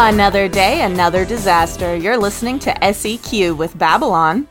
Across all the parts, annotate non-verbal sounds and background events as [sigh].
Another day, another disaster. You're listening to SEQ with Babylon.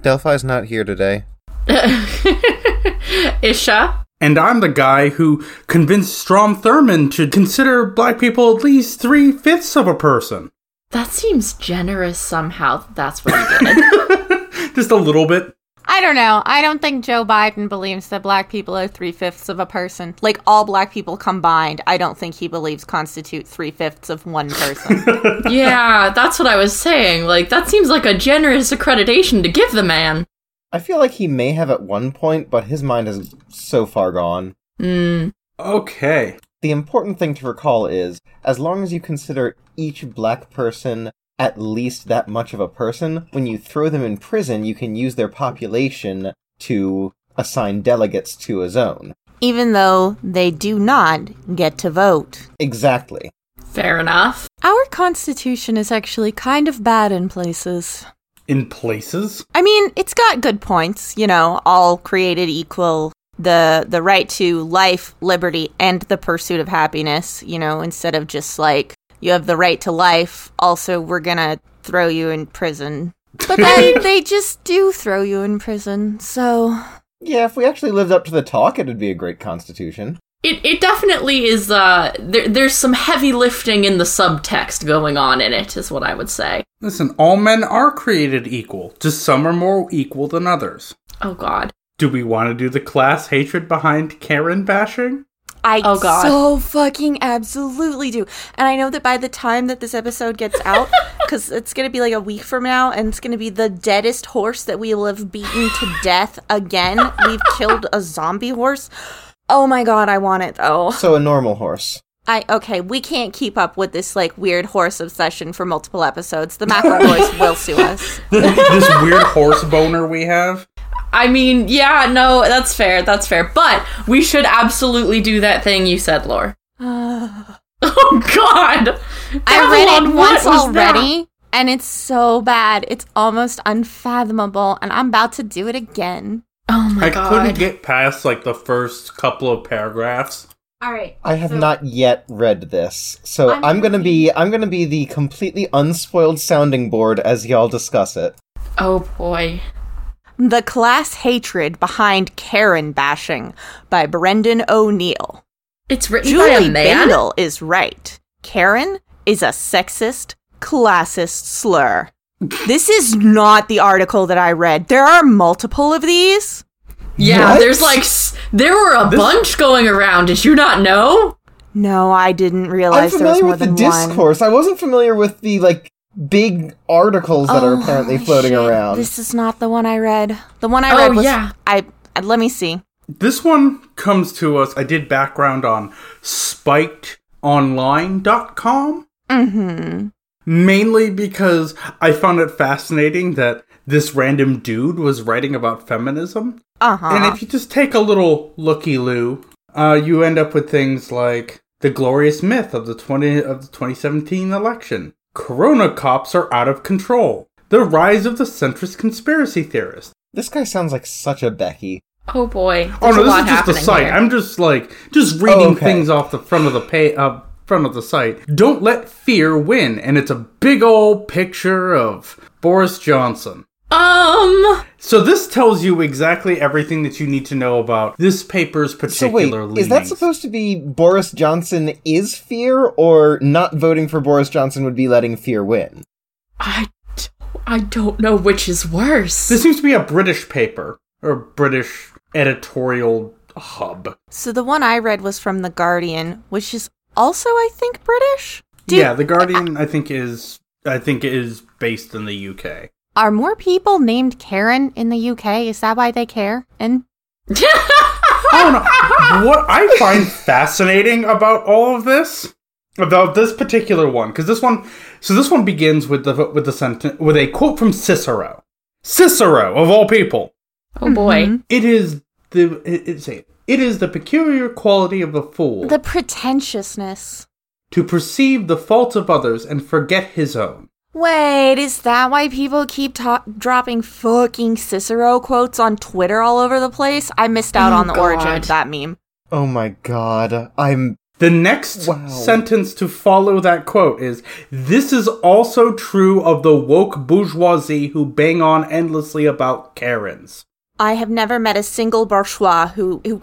Delphi's not here today. [laughs] Isha. And I'm the guy who convinced Strom Thurmond to consider black people at least three fifths of a person. That seems generous somehow. That's what he did. [laughs] Just a little bit. I don't know. I don't think Joe Biden believes that black people are three fifths of a person. Like all black people combined, I don't think he believes constitute three fifths of one person. [laughs] yeah, that's what I was saying. Like, that seems like a generous accreditation to give the man. I feel like he may have at one point, but his mind is so far gone. Hmm. Okay. The important thing to recall is as long as you consider each black person at least that much of a person, when you throw them in prison, you can use their population to assign delegates to a zone. Even though they do not get to vote. Exactly. Fair enough. Our constitution is actually kind of bad in places. In places? I mean, it's got good points, you know, all created equal, the the right to life, liberty, and the pursuit of happiness, you know, instead of just like you have the right to life, also we're gonna throw you in prison. But [laughs] then they just do throw you in prison, so Yeah, if we actually lived up to the talk, it'd be a great constitution. It, it definitely is, uh, there, there's some heavy lifting in the subtext going on in it, is what I would say. Listen, all men are created equal, just some are more equal than others. Oh god. Do we want to do the class hatred behind Karen bashing? I Oh, God. so fucking absolutely do. And I know that by the time that this episode gets out, [laughs] because it's going to be like a week from now, and it's going to be the deadest horse that we will have beaten to [sighs] death again. We've [laughs] killed a zombie horse. Oh my god, I want it though. So a normal horse. I okay, we can't keep up with this like weird horse obsession for multiple episodes. The McElroys [laughs] will sue us. this weird horse boner we have? I mean, yeah, no, that's fair, that's fair. But we should absolutely do that thing you said, Lore. [sighs] [laughs] Oh god! I read Babylon, it once was that? already, and it's so bad. It's almost unfathomable, and I'm about to do it again. Oh my I god. I couldn't get past like the first couple of paragraphs. All right. I have not yet read this, so I'm I'm, gonna be I'm gonna be the completely unspoiled sounding board as y'all discuss it. oh boy. The Class Hatred Behind Karen Bashing by Brendan O'Neill. It's written by Julie a man? Bindel is right. Karen is a sexist, classist slur. This is not the article that I read. There are multiple of these. Yeah, What? there's like, there were a bunch going around. Did you not know? No, I didn't realize I'm realize there was familiar more with the than one. discourse. I wasn't familiar with the like big articles that are Oh, apparently floating shit. around. This is not the one I read. The one I Oh, read was yeah. I, I let me see. This one comes to us. I did background on spikedonline.com. Mm-hmm. Mainly because I found it fascinating that this random dude was writing about feminism. Uh-huh. And if you just take a little looky loo, uh, you end up with things like the glorious myth of the twenty of the 2017 election. Corona cops are out of control. The rise of the centrist conspiracy theorist. This guy sounds like such a Becky. Oh boy. Oh no, this is just the site. here. I'm just like just reading Oh, okay. things off the front of the pay uh, front of the site. Don't let fear win, and it's a big old picture of Boris Johnson. Um, So this tells you exactly everything that you need to know about this paper's So particular wait, is that supposed to be Boris Johnson is fear, or not voting for Boris Johnson would be letting fear win? I, d- I don't know which is worse. This seems to be a British paper or British editorial hub. So the one I read was from The Guardian, which is also, I think, British. Do- yeah, the Guardian I think is I think is based in the UK. Are more people named Karen in the UK? Is that why they care? And I don't know. what I find fascinating about all of this, about this particular one, because this one, so this one begins with the with the sentence with a quote from Cicero. Cicero, of all people, oh boy. Mhm. it is the it's a, it is the peculiar quality of the fool the pretentiousness. to perceive the faults of others and forget his own. Wait, is that why people keep ta- dropping fucking Cicero quotes on Twitter all over the place? I missed out Oh, on the origin of that meme. Oh my god, I'm The next Wow. sentence to follow that quote is This is also true of the woke bourgeoisie who bang on endlessly about Karens. I have never met a single bourgeois who, who,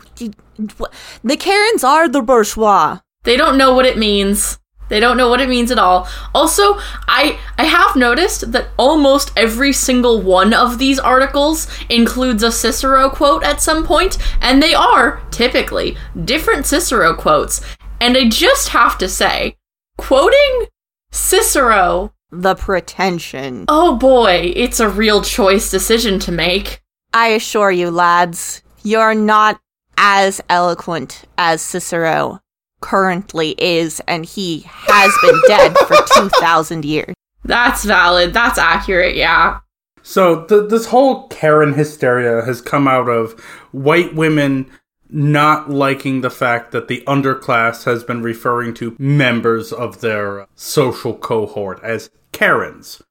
the Karens are the bourgeois. They don't know what it means. They don't know what it means at all. Also, I I have noticed that almost every single one of these articles includes a Cicero quote at some point, and they are typically different Cicero quotes. And I just have to say, quoting Cicero, The pretension. oh boy, it's a real choice decision to make. I assure you, lads, you're not as eloquent as Cicero currently is, and he has been dead for [laughs] 2,000 years. That's valid. That's accurate, yeah. So th- this whole Karen hysteria has come out of white women not liking the fact that the underclass has been referring to members of their social cohort as Karens.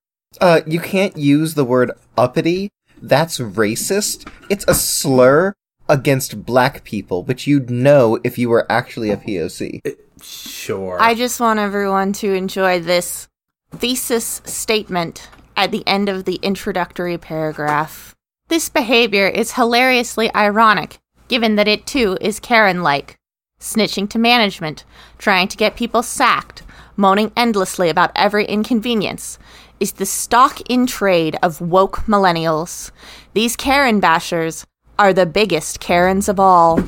Uh, you can't use the word uppity. That's racist. It's a slur against black people, but you'd know if you were actually a POC. Sure. I just want everyone to enjoy this thesis statement at the end of the introductory paragraph. This behavior is hilariously ironic, given that it too is Karen like. Snitching to management, trying to get people sacked, moaning endlessly about every inconvenience, is the stock in trade of woke millennials. These Karen bashers are the biggest Karens of all.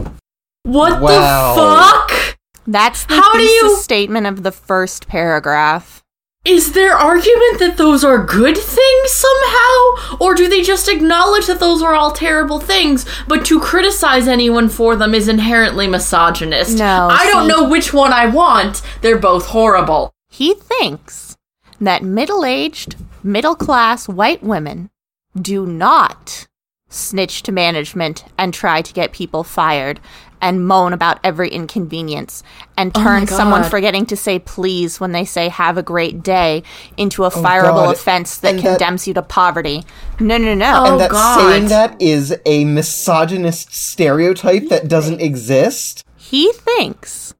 What Wow. the fuck? That's the How do you- statement of the first paragraph. Is there argument that those are good things somehow? Or do they just acknowledge that those are all terrible things, but to criticize anyone for them is inherently misogynist? No, I don't know which one I want. They're both horrible. He thinks that middle aged, middle class white women do not snitch to management and try to get people fired and moan about every inconvenience and Oh turn someone forgetting to say please when they say have a great day into a oh fireable Oh God. offense that And that- condemns you to poverty. No, no, no. Oh, and that God. saying that is a misogynist stereotype that doesn't exist. He thinks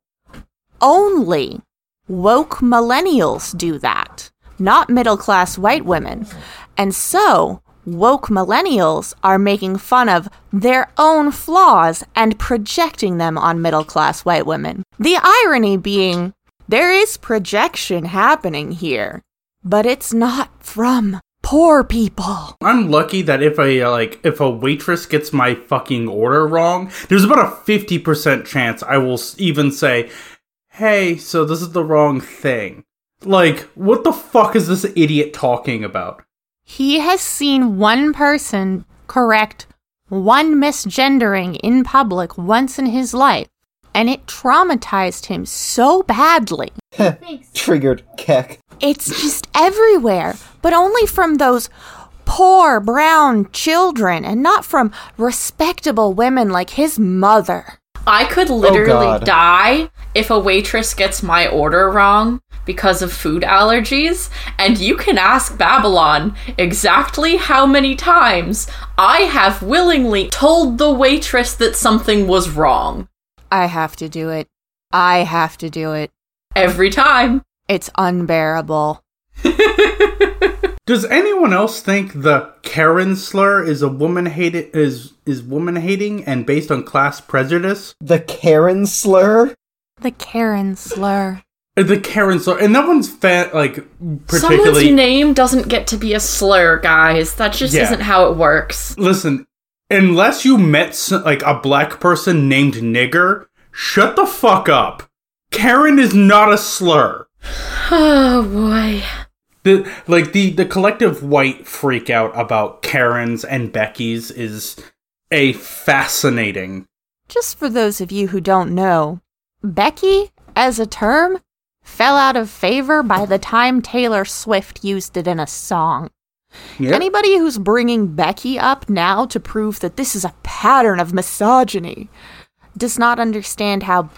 only woke millennials do that, not middle class white women. And so, woke millennials are making fun of their own flaws and projecting them on middle class white women. The irony being, there is projection happening here, but it's not from poor people. I'm lucky that if a uh, like if a waitress gets my fucking order wrong, there's about a 50% chance I will even say, "Hey, so this is the wrong thing." Like, what the fuck is this idiot talking about? He has seen one person correct one misgendering in public once in his life, and it traumatized him so badly. Triggered Keck. It's just everywhere, but only from those poor brown children and not from respectable women like his mother. I could literally God. die if a waitress gets my order wrong because of food allergies, and you can ask Babylon exactly how many times I have willingly told the waitress that something was wrong. I have to do it. I have to do it. Every time. It's unbearable. [laughs] Does anyone else think the Karen slur is a woman hated is is woman hating and based on class prejudice? The Karen slur? The Karen slur. The Karen slur, and that one's fa- like Someone's name doesn't get to be a slur, guys. That just Yeah. isn't how it works. Listen, unless you met s- like a black person named nigger, shut the fuck up. Karen is not a slur. [sighs] Oh boy. The like the the collective white freak out about Karens and Becky's is a fascinating. Just for those of you who don't know, Becky, as a term, fell out of favor by the time Taylor Swift used it in a song. Yep. Anybody who's bringing Becky up now to prove that this is a pattern of misogyny does not understand how,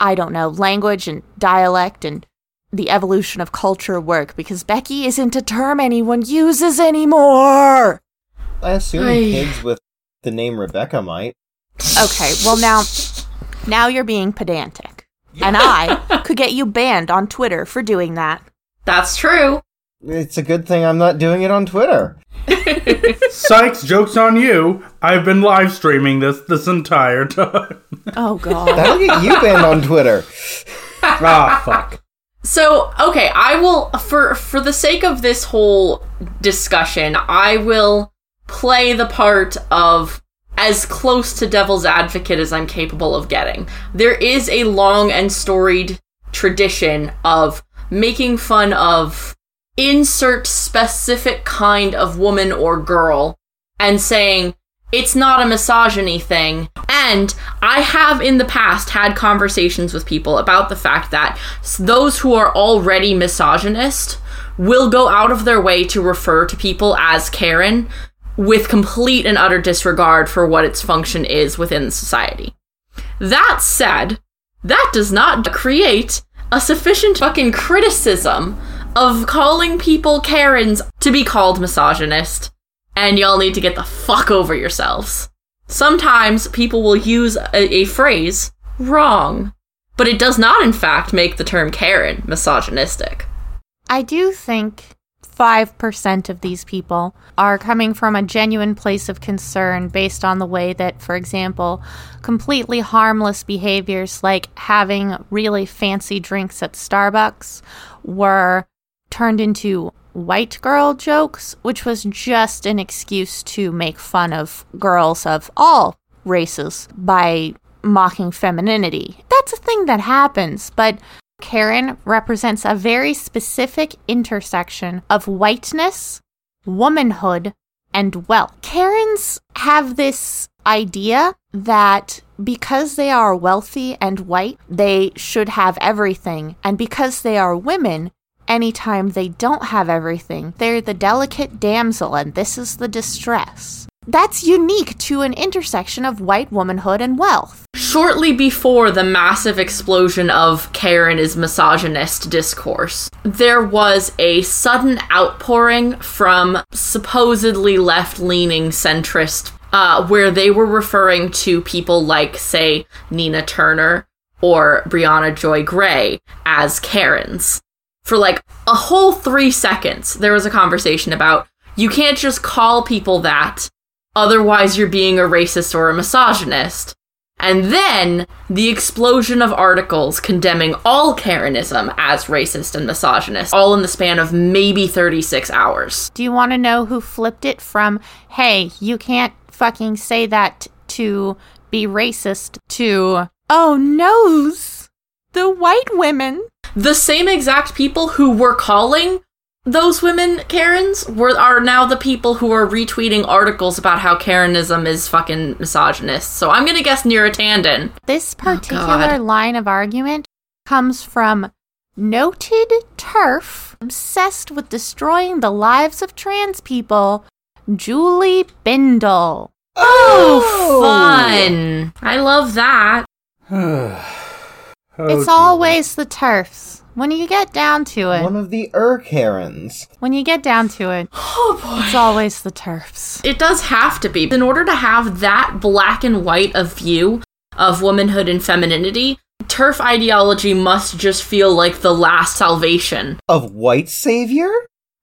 I don't know, language and dialect and the evolution of culture work because Becky isn't a term anyone uses anymore. I assume Ay. kids with the name Rebecca might. Okay, well now now you're being pedantic. And I could get you banned on Twitter for doing that. That's true. It's a good thing I'm not doing it on Twitter. [laughs] Sykes, joke's on you. I've been live streaming this this entire time. Oh, God. That'll get you banned on Twitter. ah, fuck. So, okay, I will for for the sake of this whole discussion, I will play the part of as close to devil's advocate as I'm capable of getting. There is a long and storied tradition of making fun of insert specific kind of woman or girl and saying it's not a misogyny thing. And I have in the past had conversations with people about the fact that those who are already misogynist will go out of their way to refer to people as Karen with complete and utter disregard for what its function is within society. That said, that does not create a sufficient fucking criticism of calling people Karens to be called misogynist. And y'all need to get the fuck over yourselves. Sometimes people will use a, a phrase wrong, but it does not, in fact, make the term Karen misogynistic. I do think 5% of these people are coming from a genuine place of concern based on the way that, for example, completely harmless behaviors like having really fancy drinks at Starbucks were turned into white girl jokes, which was just an excuse to make fun of girls of all races by mocking femininity. That's a thing that happens, but Karen represents a very specific intersection of whiteness, womanhood, and wealth. Karens have this idea that because they are wealthy and white, they should have everything. And because they are women, anytime they don't have everything, they're the delicate damsel, and this is the distress. That's unique to an intersection of white womanhood and wealth. Shortly before the massive explosion of Karen is misogynist discourse, there was a sudden outpouring from supposedly left leaning centrist, uh, where they were referring to people like, say, Nina Turner or Briahna Joy Gray as Karens. For like a whole three seconds, there was a conversation about you can't just call people that, otherwise, you're being a racist or a misogynist. And then the explosion of articles condemning all Karenism as racist and misogynist, all in the span of maybe 36 hours. Do you want to know who flipped it from, hey, you can't fucking say that to be racist, to, oh noes, the white women? The same exact people who were calling those women Karens were are now the people who are retweeting articles about how Karenism is fucking misogynist. So I'm gonna guess Neera Tanden. This oh, particular God. line of argument comes from noted turf obsessed with destroying the lives of trans people, Julie Bindel. Oh, oh. fun! I love that. [sighs] [sighs] [sighs] Oh, it's dear. always the turfs. When you get down to it, One of the Ur Karens. when you get down to it, [sighs] Oh boy. it's always the turfs. It does have to be. In order to have that black and white of view of womanhood and femininity, turf ideology must just feel like the last salvation. Of white savior?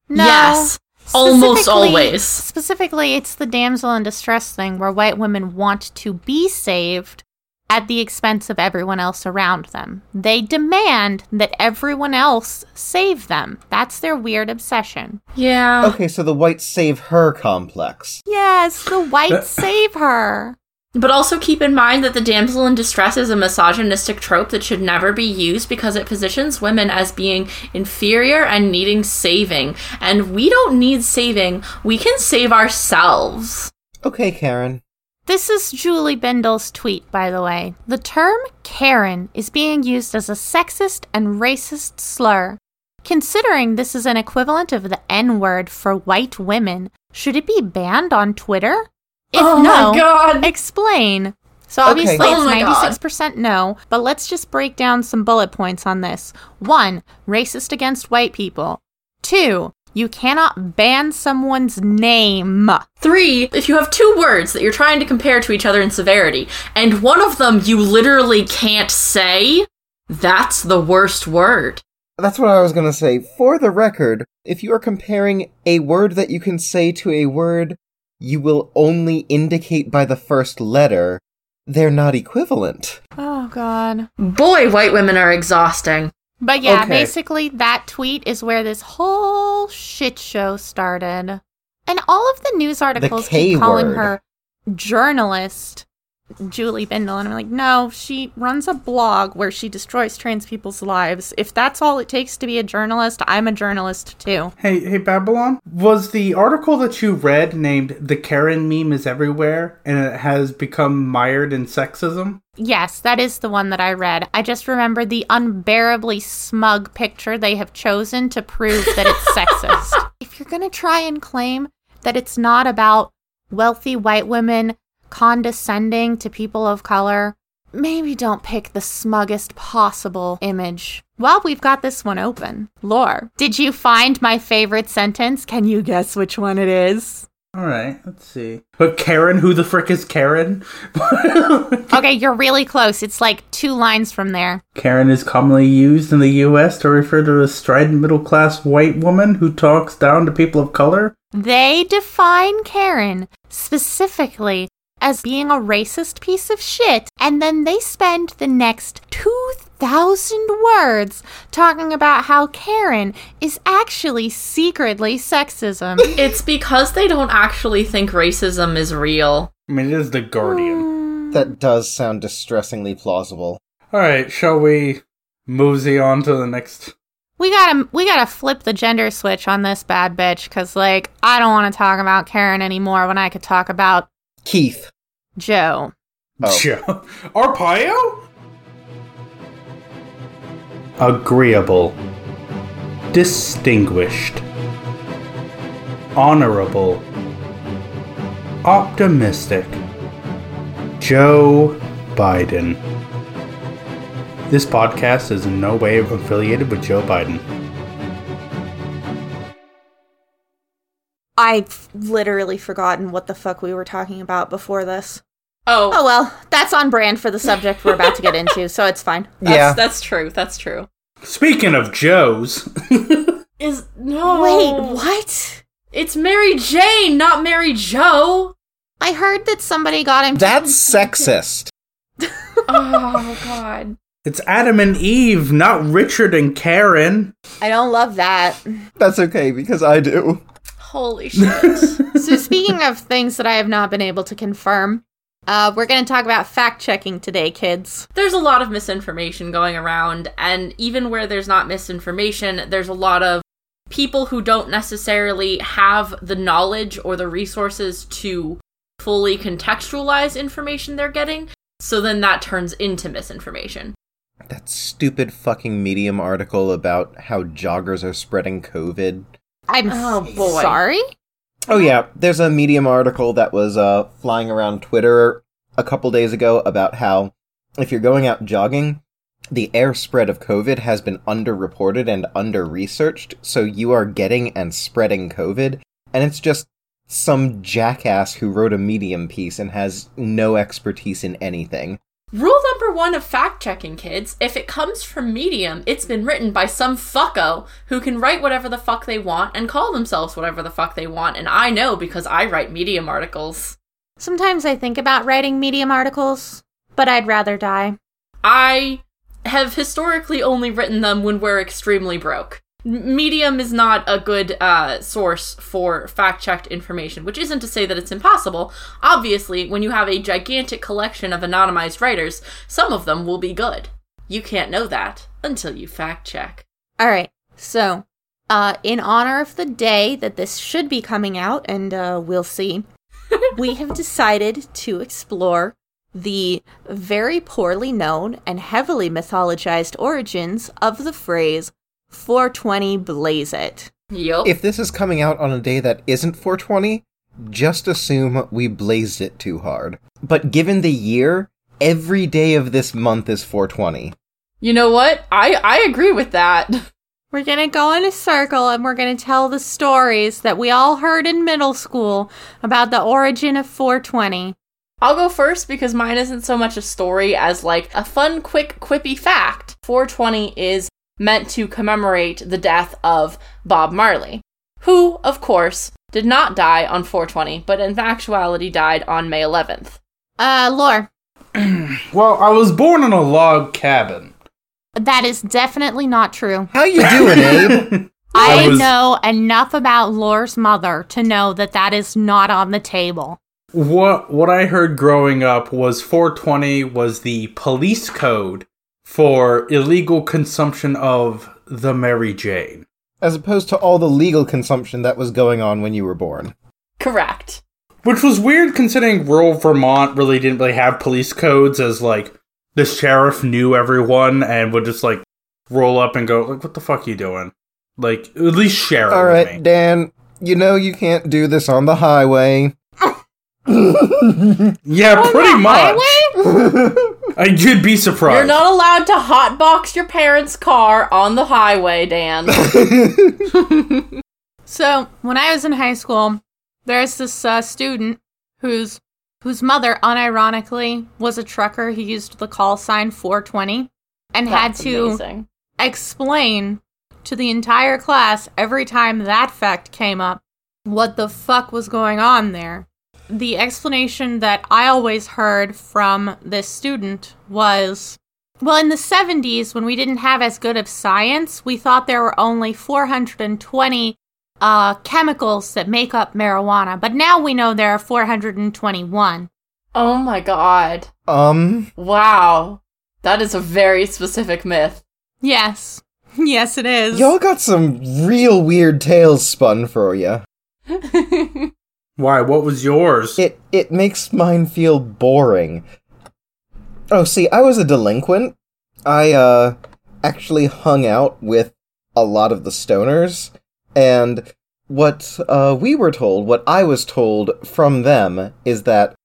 No. Yes. Almost always. Specifically, it's the damsel in distress thing where white women want to be saved at the expense of everyone else around them. They demand that everyone else save them. That's their weird obsession. Yeah. Okay, so the white save her complex. Yes, the white uh, save her. But also keep in mind that the damsel in distress is a misogynistic trope that should never be used because it positions women as being inferior and needing saving. And we don't need saving, we can save ourselves. Okay, Karen. This is Julie Bindel's tweet, by the way. The term Karen is being used as a sexist and racist slur. Considering this is an equivalent of the N word for white women, should it be banned on Twitter? If oh no, my god. explain. So Okay. obviously Oh it's 96% no, but let's just break down some bullet points on this. One, racist against white people. Two, you cannot ban someone's name. Three, if you have two words that you're trying to compare to each other in severity, and one of them you literally can't say, That's the worst word. That's what I was gonna say. For the record, if you are comparing a word that you can say to a word you will only indicate by the first letter, they're not equivalent. Oh god. Boy, white women are exhausting. But yeah, Okay. basically that tweet is where this whole shit show started. And all of the news articles K keep calling word. her journalist Julie Bindel and I'm like, "No, she runs a blog where she destroys trans people's lives. If that's all it takes to be a journalist, I'm a journalist too." Hey, hey, Babylon. Was the article that you read named "The Karen meme is everywhere" and it has become mired in sexism? Yes, that is the one that I read. I just remember the unbearably smug picture they have chosen to prove that it's [laughs] sexist. If you're going to try and claim that it's not about wealthy white women condescending to people of color, maybe don't pick the smuggest possible image. Well, we've got this one open. Lore, did you find my favorite sentence? Can you guess which one it is? All right, let's see. But Karen, who the frick is Karen? [laughs] Okay, you're really close. It's like two lines from there. Karen is commonly used in the U.S. to refer to a strident middle-class white woman who talks down to people of color. They define Karen specifically as being a racist piece of shit, and then they spend the next 2,000 words talking about how Karen is actually secretly sexism. [laughs] It's because they don't actually think racism is real. I mean, it is the Guardian. Hmm. That does sound distressingly plausible. All right, shall we mosey on to the next? we gotta we gotta flip the gender switch on this bad bitch because like i don't want to talk about karen anymore when i could talk about Keith. joe Oh. [laughs] Joe. Arpaio? Agreeable. Distinguished. Honorable. Optimistic. Joe Biden. This podcast is in no way affiliated with Joe Biden. i've literally forgotten what the fuck we were talking about before this Oh, oh well that's on brand for the subject we're about to get into so it's fine [laughs] that's, yeah. that's true. That's true. Speaking of Joes, [laughs] Is no. wait what It's Mary Jane, not Mary Joe. i heard that somebody got him That's sexist. [laughs] Oh God. it's Adam and Eve, not Richard and Karen. i don't love that That's okay because I do. Holy shit. so speaking of things that i have not been able to confirm uh, we're going to talk about fact checking today kids there's a lot of misinformation going around, and even where there's not misinformation, there's a lot of people who don't necessarily have the knowledge or the resources to fully contextualize information they're getting. So then that turns into misinformation. That stupid fucking Medium article about how joggers are spreading COVID. i'm Oh, boy. sorry Oh yeah, there's a Medium article that was uh flying around Twitter a couple days ago about how if you're going out jogging, the air spread of COVID has been underreported and under-researched, so you are getting and spreading COVID, and it's just some jackass who wrote a Medium piece and has no expertise in anything. Rule one of fact checking, kids if it comes from Medium, it's been written by some fucko who can write whatever the fuck they want and call themselves whatever the fuck they want. And I know because I write Medium articles. Sometimes I think about writing Medium articles, but I'd rather die. I have historically only written them when we're extremely broke. Medium is not a good uh, source for fact checked information, which isn't to say that it's impossible. Obviously, when you have a gigantic collection of anonymized writers, some of them will be good. You can't know that until you fact check. All right. So, uh, in honor of the day that this should be coming out, and uh, we'll see, [laughs] we have decided to explore the very poorly known and heavily mythologized origins of the phrase 420 blaze it. Yup. If this is coming out on a day that isn't 420, just assume we blazed it too hard. But given the year, every day of this month is 420. you know what? I, I agree with that. [laughs] We're going to go in a circle and we're going to tell the stories that we all heard in middle school about the origin of 420. I'll go first because mine isn't so much a story as like a fun, quick, quippy fact. 420 is meant to commemorate the death of Bob Marley, who, of course, did not die on 420, but in actuality died on May 11th. Uh, Lore, [clears throat] Well, I was born in a log cabin. that is definitely not true. How you doing, [laughs] Abe? I, I was- know enough about Lore's mother to know that that is not on the table. What what I heard growing up was 420 was the police code for illegal consumption of the Mary Jane. As opposed to all the legal consumption that was going on when you were born. Correct. Which was weird considering rural Vermont really didn't really have police codes as like the sheriff knew everyone and would just like roll up and go like what the fuck you doing? Like at least share it All with me. Dan. You know you can't do this on the highway. Yeah, pretty much. [laughs] Highway? I you'd be surprised. You're not allowed to hotbox your parents' car on the highway, Dan. [laughs] [laughs] So when I was in high school, there's this uh, student whose whose mother, unironically, was a trucker who used the call sign 420 and had to amazing. explain to the entire class every time that fact came up what the fuck was going on there. The explanation that I always heard from this student was well, in the 70s, when we didn't have as good of science, we thought there were only 420 uh, chemicals that make up marijuana, but now we know there are 421. Oh my god. um, Wow. That is a very specific myth. Yes. [laughs] Yes, it is. y'all got some real weird tales spun for you. [laughs] Why? What was yours? It it makes mine feel boring. Oh, see, I was a delinquent. I uh actually hung out with a lot of the stoners, and what uh we were told, what I was told from them is that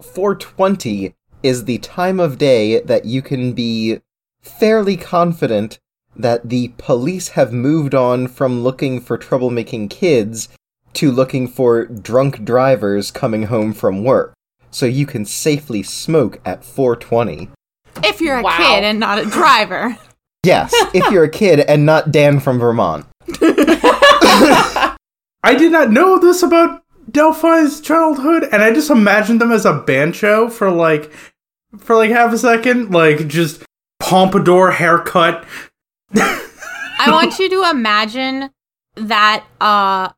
420 is the time of day that you can be fairly confident that the police have moved on from looking for troublemaking kids to looking for drunk drivers coming home from work. So you can safely smoke at 420. if you're a Wow. kid and not a driver. [laughs] Yes, if you're a kid and not Dan from Vermont. [laughs] I did not know this about Delphi's childhood, and I just imagined them as a bancho for like for like half a second, like just pompadour haircut. [laughs] I want you to imagine that uh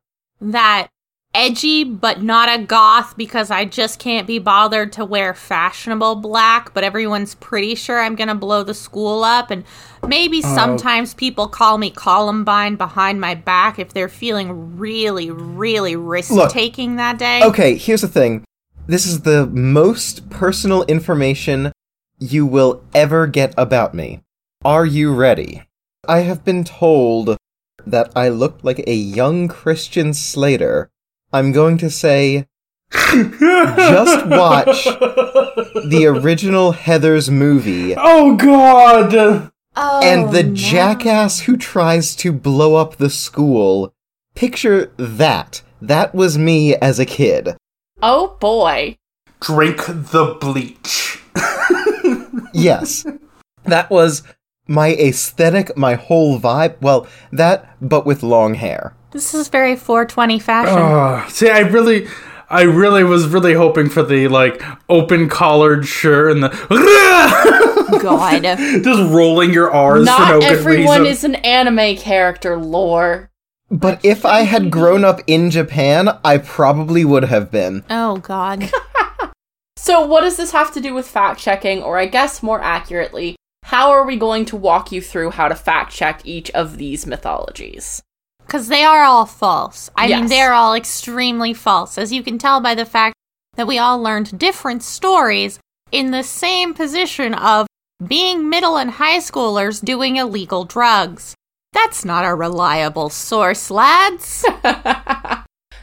that edgy but not a goth because I just can't be bothered to wear fashionable black, but everyone's pretty sure I'm going to blow the school up and maybe oh. sometimes people call me Columbine behind my back if they're feeling really really risk-taking that day. Okay, here's the thing. This is the most personal information you will ever get about me. Are you ready? I have been told that I looked like a young Christian Slater. I'm going to say Just watch the [laughs] original Heather's movie Oh God! Oh, and the no. jackass who tries to blow up the school. Picture that. That was me as a kid. Oh boy. Drink the bleach. [laughs] Yes. that was my aesthetic, my whole vibe. Well, that, but with long hair. This is very 420 fashion. Ah, see, I really, I really was really hoping for the like open collared shirt and the [laughs] God. just rolling your R's for Not no good everyone reason. is an anime character lore. But if I had grown up in Japan, I probably would have been. Oh God. [laughs] So, what does this have to do with fact checking, or I guess more accurately, how are we going to walk you through how to fact check each of these mythologies? Because they are all false. I mean, they're all extremely false, as you can tell by the fact that we all learned different stories in the same position of being middle and high schoolers doing illegal drugs. That's not a reliable source, lads. [laughs]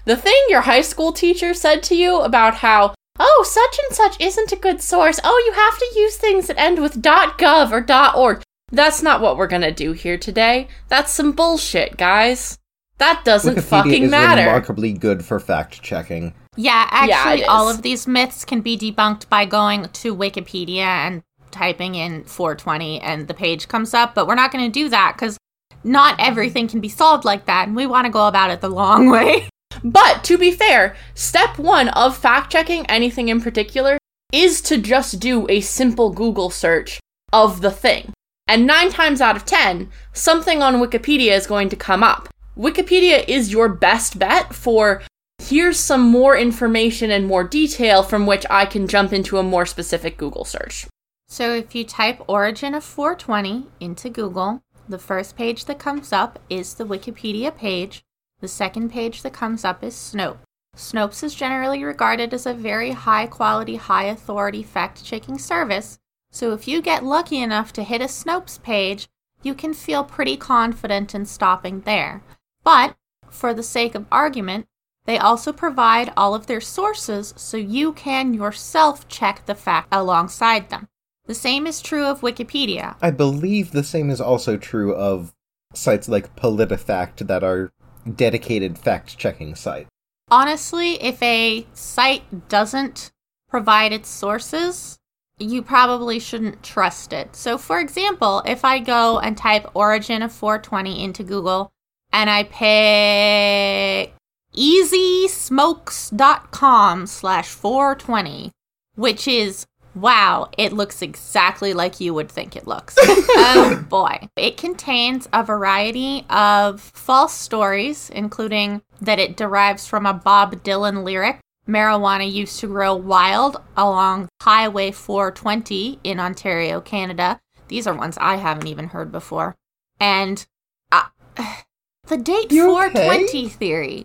the thing your high school teacher said to you about how, oh, such and such isn't a good source. Oh, you have to use things that end with .gov or .org. That's not what we're gonna do here today. That's some bullshit, guys. That doesn't Wikipedia fucking is matter. remarkably good for fact checking. yeah, actually, it all of these myths can be debunked by going to Wikipedia and typing in 420 and the page comes up, but we're not going to do that because not everything can be solved like that, and we want to go about it the long [laughs] way. But to be fair, step one of fact checking anything in particular is to just do a simple Google search of the thing. And nine times out of ten, something on Wikipedia is going to come up. Wikipedia is your best bet for here's some more information and more detail from which I can jump into a more specific Google search. So if you type origin of 420 into Google, the first page that comes up is the Wikipedia page. The second page that comes up is Snopes. Snopes is generally regarded as a very high quality, high authority fact checking service. So if you get lucky enough to hit a Snopes page, you can feel pretty confident in stopping there. But, for the sake of argument, they also provide all of their sources so you can yourself check the fact alongside them. The same is true of Wikipedia. I believe the same is also true of sites like PolitiFact that are dedicated fact checking site? Honestly, if a site doesn't provide its sources, you probably shouldn't trust it. So, for example, if I go and type origin of 420 into Google and I pick easysmokes.com slash 420, which is Wow, it looks exactly like you would think it looks. [laughs] oh boy. It contains a variety of false stories, including that it derives from a Bob Dylan lyric. Marijuana used to grow wild along Highway 420 in Ontario, Canada. These are ones I haven't even heard before. And uh, [sighs] the date You 420 okay? theory.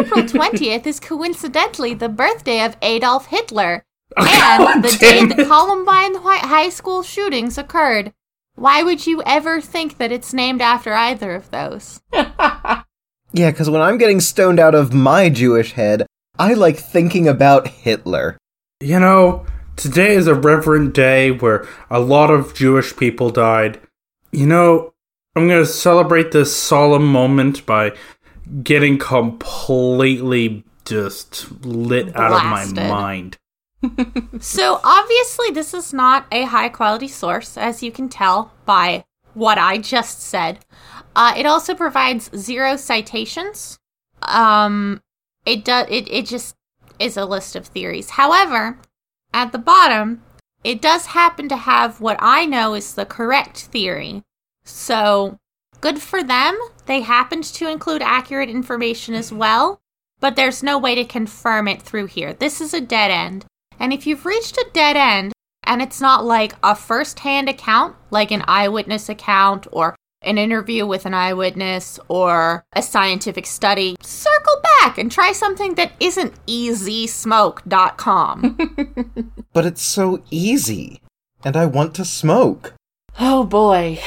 April 20th is coincidentally the birthday of Adolf Hitler and [laughs] the day damn the. Columbine High School shootings occurred. Why would you ever think that it's named after either of those? [laughs] Yeah, because when I'm getting stoned out of my Jewish head, I like thinking about Hitler. You know, today is a reverent day where a lot of Jewish people died. You know, I'm going to celebrate this solemn moment by getting completely just lit out of my mind. So, obviously, this is not a high quality source, as you can tell by what I just said. Uh, it also provides zero citations. Um, it does. It, it just is a list of theories. However, at the bottom, it does happen to have what I know is the correct theory. So, good for them. They happened to include accurate information as well, but there's no way to confirm it through here. This is a dead end. And if you've reached a dead end and it's not like a first hand account, like an eyewitness account or an interview with an eyewitness or a scientific study, circle back and try something that isn't easysmoke.com. [laughs] But it's so easy. And I want to smoke. Oh boy.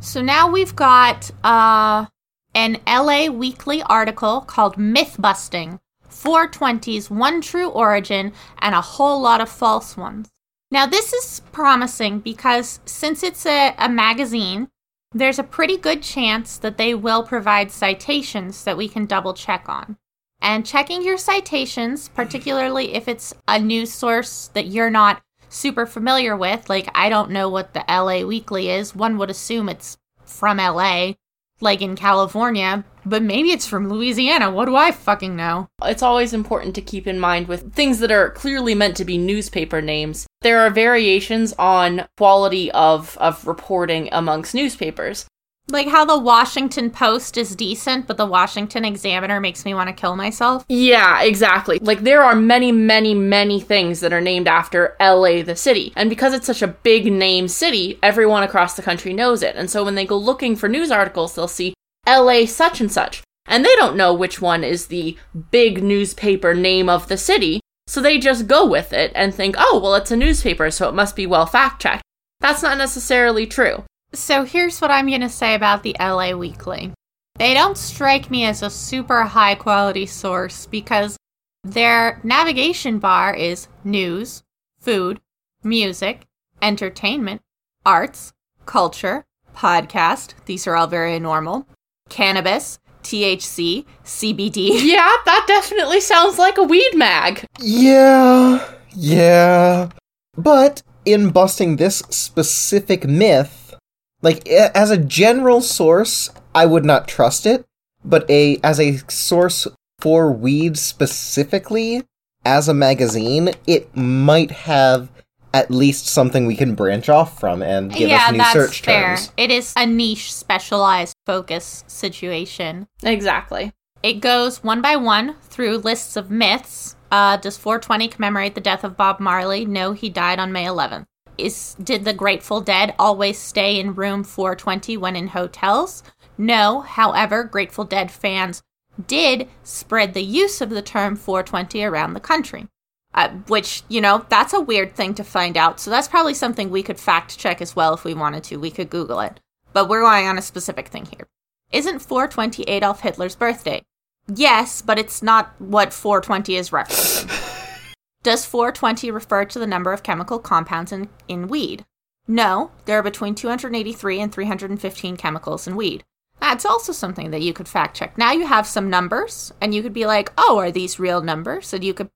so now we've got uh, an LA Weekly article called Myth Busting 420's One True Origin and a whole lot of false ones. Now, this is promising because since it's a, a magazine, there's a pretty good chance that they will provide citations that we can double check on. And checking your citations, particularly if it's a news source that you're not super familiar with, like I don't know what the LA Weekly is, one would assume it's from LA, like in California, but maybe it's from Louisiana. What do I fucking know? It's always important to keep in mind with things that are clearly meant to be newspaper names. There are variations on quality of, of reporting amongst newspapers. Like how the Washington Post is decent, but the Washington Examiner makes me want to kill myself. Yeah, exactly. Like there are many, many, many things that are named after LA the city. And because it's such a big name city, everyone across the country knows it. And so when they go looking for news articles, they'll see LA such and such. And they don't know which one is the big newspaper name of the city. So they just go with it and think, oh, well, it's a newspaper, so it must be well fact checked. That's not necessarily true. So here's what I'm going to say about the LA Weekly. They don't strike me as a super high quality source because their navigation bar is news, food, music, entertainment, arts, culture, podcast. These are all very normal. Cannabis, THC, CBD. [laughs] Yeah, that definitely sounds like a weed mag. Yeah, yeah. But in busting this specific myth, like as a general source, I would not trust it, but a as a source for weed specifically as a magazine, it might have at least something we can branch off from and give yeah, us new that's search fair. terms. It is a niche, specialized focus situation. Exactly. It goes one by one through lists of myths. Uh, does 420 commemorate the death of Bob Marley? No, he died on May 11th. Is did the Grateful Dead always stay in room 420 when in hotels? No. However, Grateful Dead fans did spread the use of the term 420 around the country. Uh, which, you know, that's a weird thing to find out. So that's probably something we could fact check as well if we wanted to. We could Google it. But we're going on a specific thing here. Isn't 420 Adolf Hitler's birthday? Yes, but it's not what 420 is referencing. Does 420 refer to the number of chemical compounds in, in weed? No, there are between 283 and 315 chemicals in weed. That's also something that you could fact check. Now you have some numbers, and you could be like, oh, are these real numbers? And you could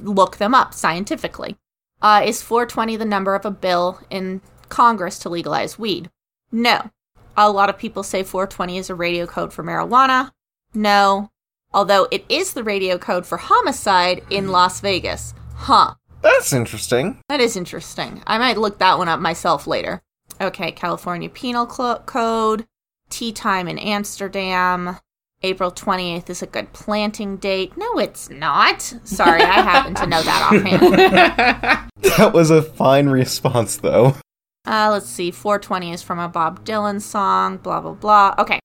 look them up scientifically. Uh, is 420 the number of a bill in Congress to legalize weed? No. A lot of people say 420 is a radio code for marijuana. No. Although it is the radio code for homicide in Las Vegas. Huh. That's interesting. That is interesting. I might look that one up myself later. Okay, California Penal Clo- Code, tea time in Amsterdam. April 28th is a good planting date. No, it's not. Sorry, I happen to know that [laughs] offhand. That was a fine response, though. Uh, let's see. 420 is from a Bob Dylan song, blah, blah, blah. Okay. If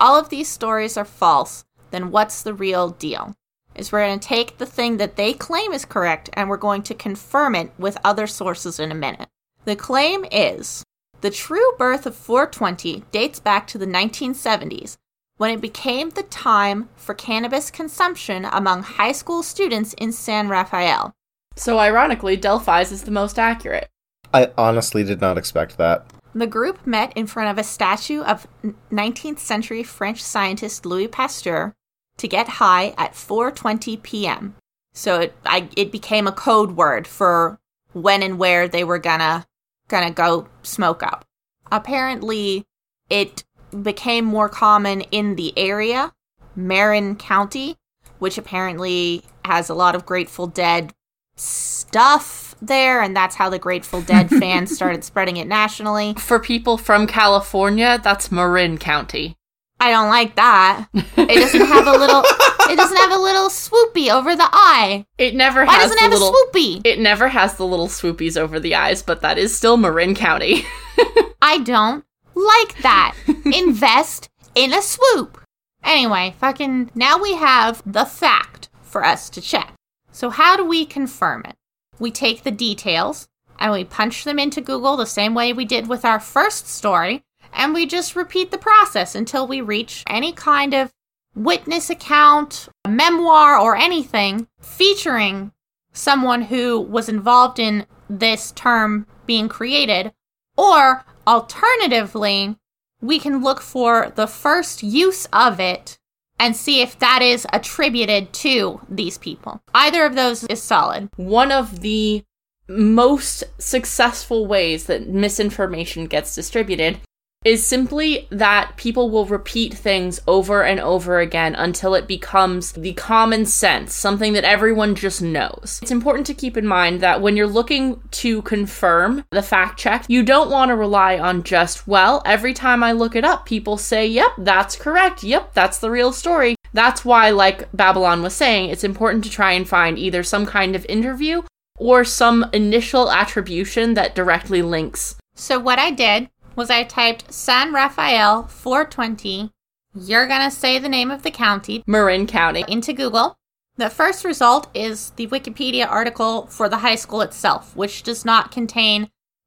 all of these stories are false, then what's the real deal? Is we're going to take the thing that they claim is correct and we're going to confirm it with other sources in a minute. The claim is the true birth of 420 dates back to the 1970s when it became the time for cannabis consumption among high school students in San Rafael. So ironically, Delphi's is the most accurate. I honestly did not expect that. The group met in front of a statue of 19th century French scientist Louis Pasteur to get high at 4:20 p.m. So it I, it became a code word for when and where they were gonna gonna go smoke up. Apparently, it became more common in the area, Marin County, which apparently has a lot of Grateful Dead stuff there, and that's how the Grateful Dead [laughs] fans started spreading it nationally. For people from California, that's Marin County. I don't like that. It doesn't have a little. It doesn't have a little swoopy over the eye. It never Why has doesn't it have little. a swoopy? It never has the little swoopies over the eyes, but that is still Marin County. [laughs] I don't like that. Invest in a swoop. Anyway, fucking. Now we have the fact for us to check. So how do we confirm it? We take the details and we punch them into Google the same way we did with our first story, and we just repeat the process until we reach any kind of witness account, memoir, or anything featuring someone who was involved in this term being created. Or alternatively, we can look for the first use of it and see if that is attributed to these people. Either of those is solid. One of the most successful ways that misinformation gets distributed is simply that people will repeat things over and over again until it becomes the common sense, something that everyone just knows. It's important to keep in mind that when you're looking to confirm the fact check, you don't want to rely on just, well, every time I look it up, people say, yep, that's correct, yep, that's the real story. That's why, like Babylon was saying, it's important to try and find either some kind of interview or some initial attribution that directly links So what I did was I typed San Rafael 420. You're going to say the name of the county Marin County. into Google. The first result is the Wikipedia article for the high school itself, which does not contain,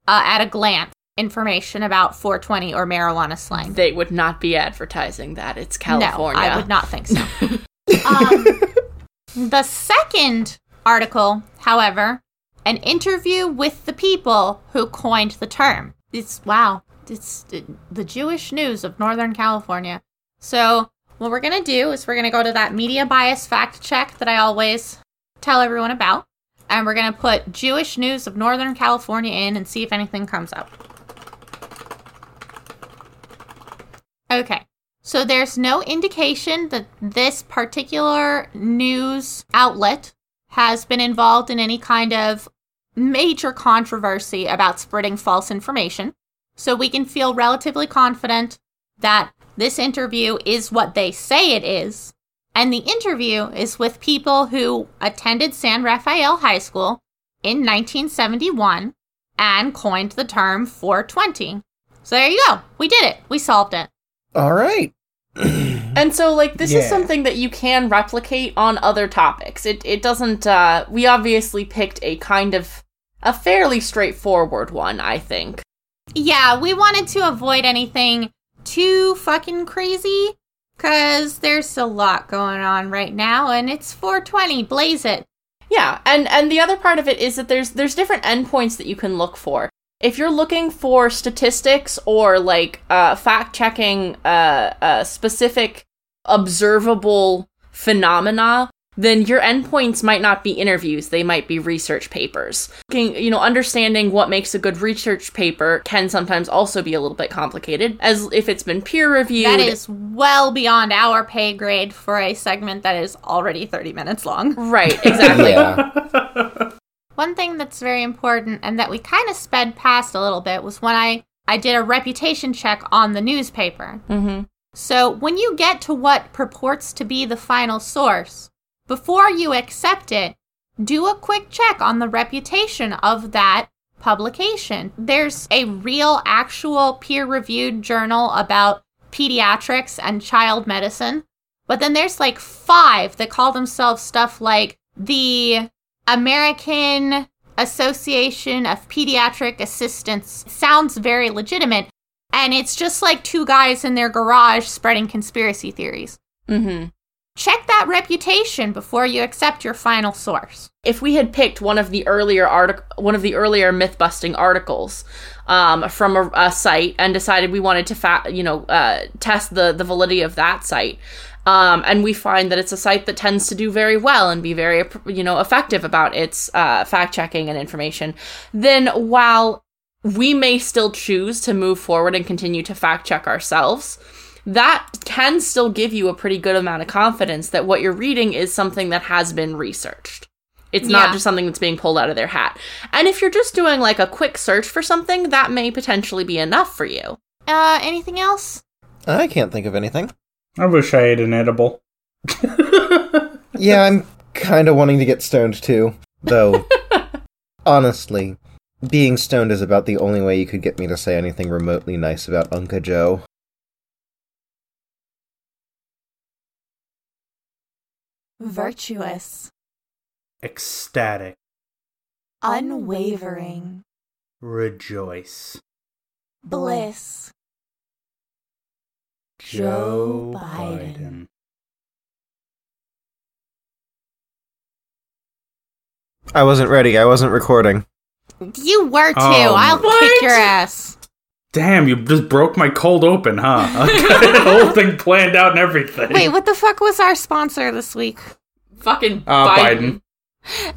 uh, at a glance, information about 420 or marijuana slang. They would not be advertising that. It's California. No, I would not think so. [laughs] um, the second article, however, an interview with the people who coined the term. It's wow, it's uh, the Jewish news of Northern California. So, what we're going to do is we're going to go to that media bias fact check that I always tell everyone about. and we're going to put Jewish news of Northern California in and see if anything comes up. Okay. So there's no indication that this particular news outlet has been involved in any kind of major controversy about spreading false information. So we can feel relatively confident that this interview is what they say it is. And the interview is with people who attended San Rafael High School in 1971 and coined the term 420. So there you go. We did it. We solved it. All right. [clears throat] And so, like, this is something that you can replicate on other topics. It it doesn't. uh We obviously picked a kind of a fairly straightforward one, I think. Yeah, we wanted to avoid anything too fucking crazy because there's a lot going on right now and it's 420. Blaze it. Yeah, and and the other part of it is that there's there's different endpoints that you can look for. If you're looking for statistics or like uh, fact checking uh, uh, specific observable phenomena, then your endpoints might not be interviews; they might be research papers. Looking- You know, understanding what makes a good research paper can sometimes also be a little bit complicated, as if it's been peer reviewed. That is well beyond our pay grade for a segment that is already 30 minutes long. right, [laughs] exactly. Yeah. [laughs] One thing that's very important and that we kind of sped past a little bit was when I, I did a reputation check on the newspaper. hmm So, when you get to what purports to be the final source, before you accept it, do a quick check on the reputation of that publication. There's a real, actual peer reviewed journal about pediatrics and child medicine, but then there's like five that call themselves stuff like the American Association of Pediatric Assistants. Sounds very legitimate. And it's just like two guys in their garage spreading conspiracy theories. hmm Check that reputation before you accept your final source. if we had picked one of the earlier artic- one of the earlier myth busting articles um, from a, a site and decided we wanted to fa- you know uh, test the the validity of that site um, and we find that it's a site that tends to do very well and be very you know effective about its uh, fact checking and information then while we may still choose to move forward and continue to fact check ourselves that can still give you a pretty good amount of confidence that what you're reading is something that has been researched. It's not just something that's being pulled out of their hat. And if you're just doing like a quick search for something, that may potentially be enough for you. Uh, anything else? I can't think of anything. I wish I ate an edible. [laughs] [laughs] Yeah, I'm kind of wanting to get stoned too. Though, [laughs] honestly, being stoned is about the only way you could get me to say anything remotely nice about Unca Joe. Virtuous, Ecstatic. unwavering, Rejoice. bliss. Joe Joe Biden. Biden. I wasn't ready. I wasn't recording. You were too. Oh, I'll what? kick your ass. Damn, you just broke my cold open, huh? [laughs] I got the whole thing planned out and everything. Wait, what the fuck was our sponsor this week? Fucking Uh, Biden. Biden.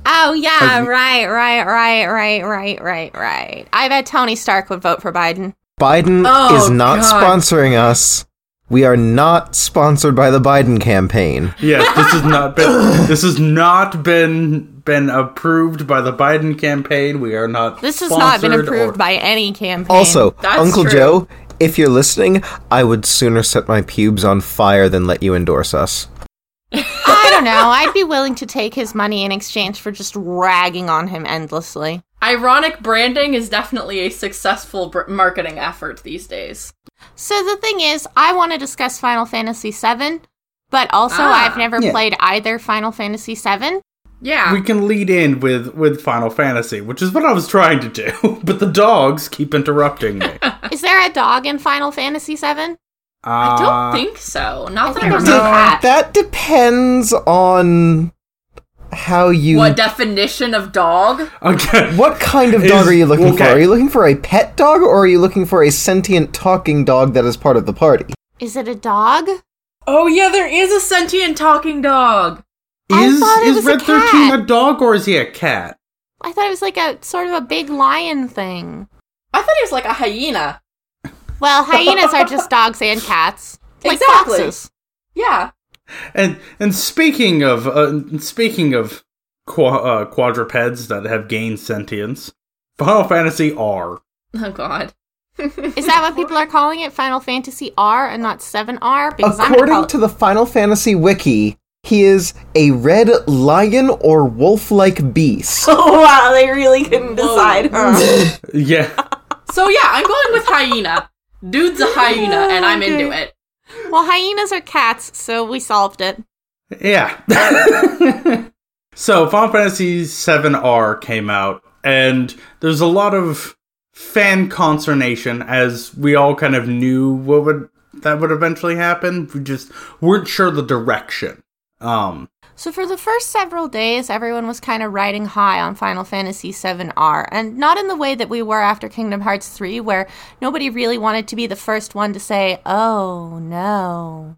Oh yeah, Has- right, right, right, right, right, right, right. I bet Tony Stark would vote for Biden. Biden Oh, is not God. sponsoring us. We are not sponsored by the Biden campaign. Yes, this has not been this has not been been approved by the Biden campaign. We are not This has not been approved or- by any campaign. Also, That's Uncle true. Joe, if you're listening, I would sooner set my pubes on fire than let you endorse us. I don't know. I'd be willing to take his money in exchange for just ragging on him endlessly. Ironic branding is definitely a successful br- marketing effort these days. So the thing is, I want to discuss Final Fantasy VII, but also Ah, I've never yeah. played either Final Fantasy VII. Yeah. we can lead in with with Final Fantasy, which is what I was trying to do, [laughs] but the dogs keep interrupting me. [laughs] Is there a dog in Final Fantasy VII? I don't Uh, think so. Not that I there's a remember. cat. That depends on how you. What definition of dog? Okay. What kind of Is- dog are you looking for? Are you looking for a pet dog or are you looking for a sentient talking dog that is part of the party? Is it a dog? Oh yeah, there is a sentient talking dog. I Is thought it is was a Red Thirteen a dog or is he a cat? I thought it was like a sort of a big lion thing. I thought he was like a hyena. Well, [laughs] hyenas are just dogs and cats. Like Exactly. foxes. Yeah. And and speaking of uh, speaking of qua- uh, quadrupeds that have gained sentience, Final Fantasy R. Oh god. [laughs] Is that what people are calling it? Final Fantasy R and not 7R? Because I'm According call to the Final Fantasy wiki, he is a red lion or wolf-like beast. [laughs] Oh wow, they really couldn't decide, huh? [laughs] Yeah, So yeah, I'm going with hyena. Dude's a hyena, and I'm into it. Well, hyenas are cats, so we solved it. yeah. [laughs] so Final Fantasy VII R came out, and there's a lot of fan consternation as we all kind of knew what would that would eventually happen. We just weren't sure the direction. Um, So for the first several days, everyone was kind of riding high on Final Fantasy VII-R, and not in the way that we were after Kingdom Hearts 3, where nobody really wanted to be the first one to say, oh no.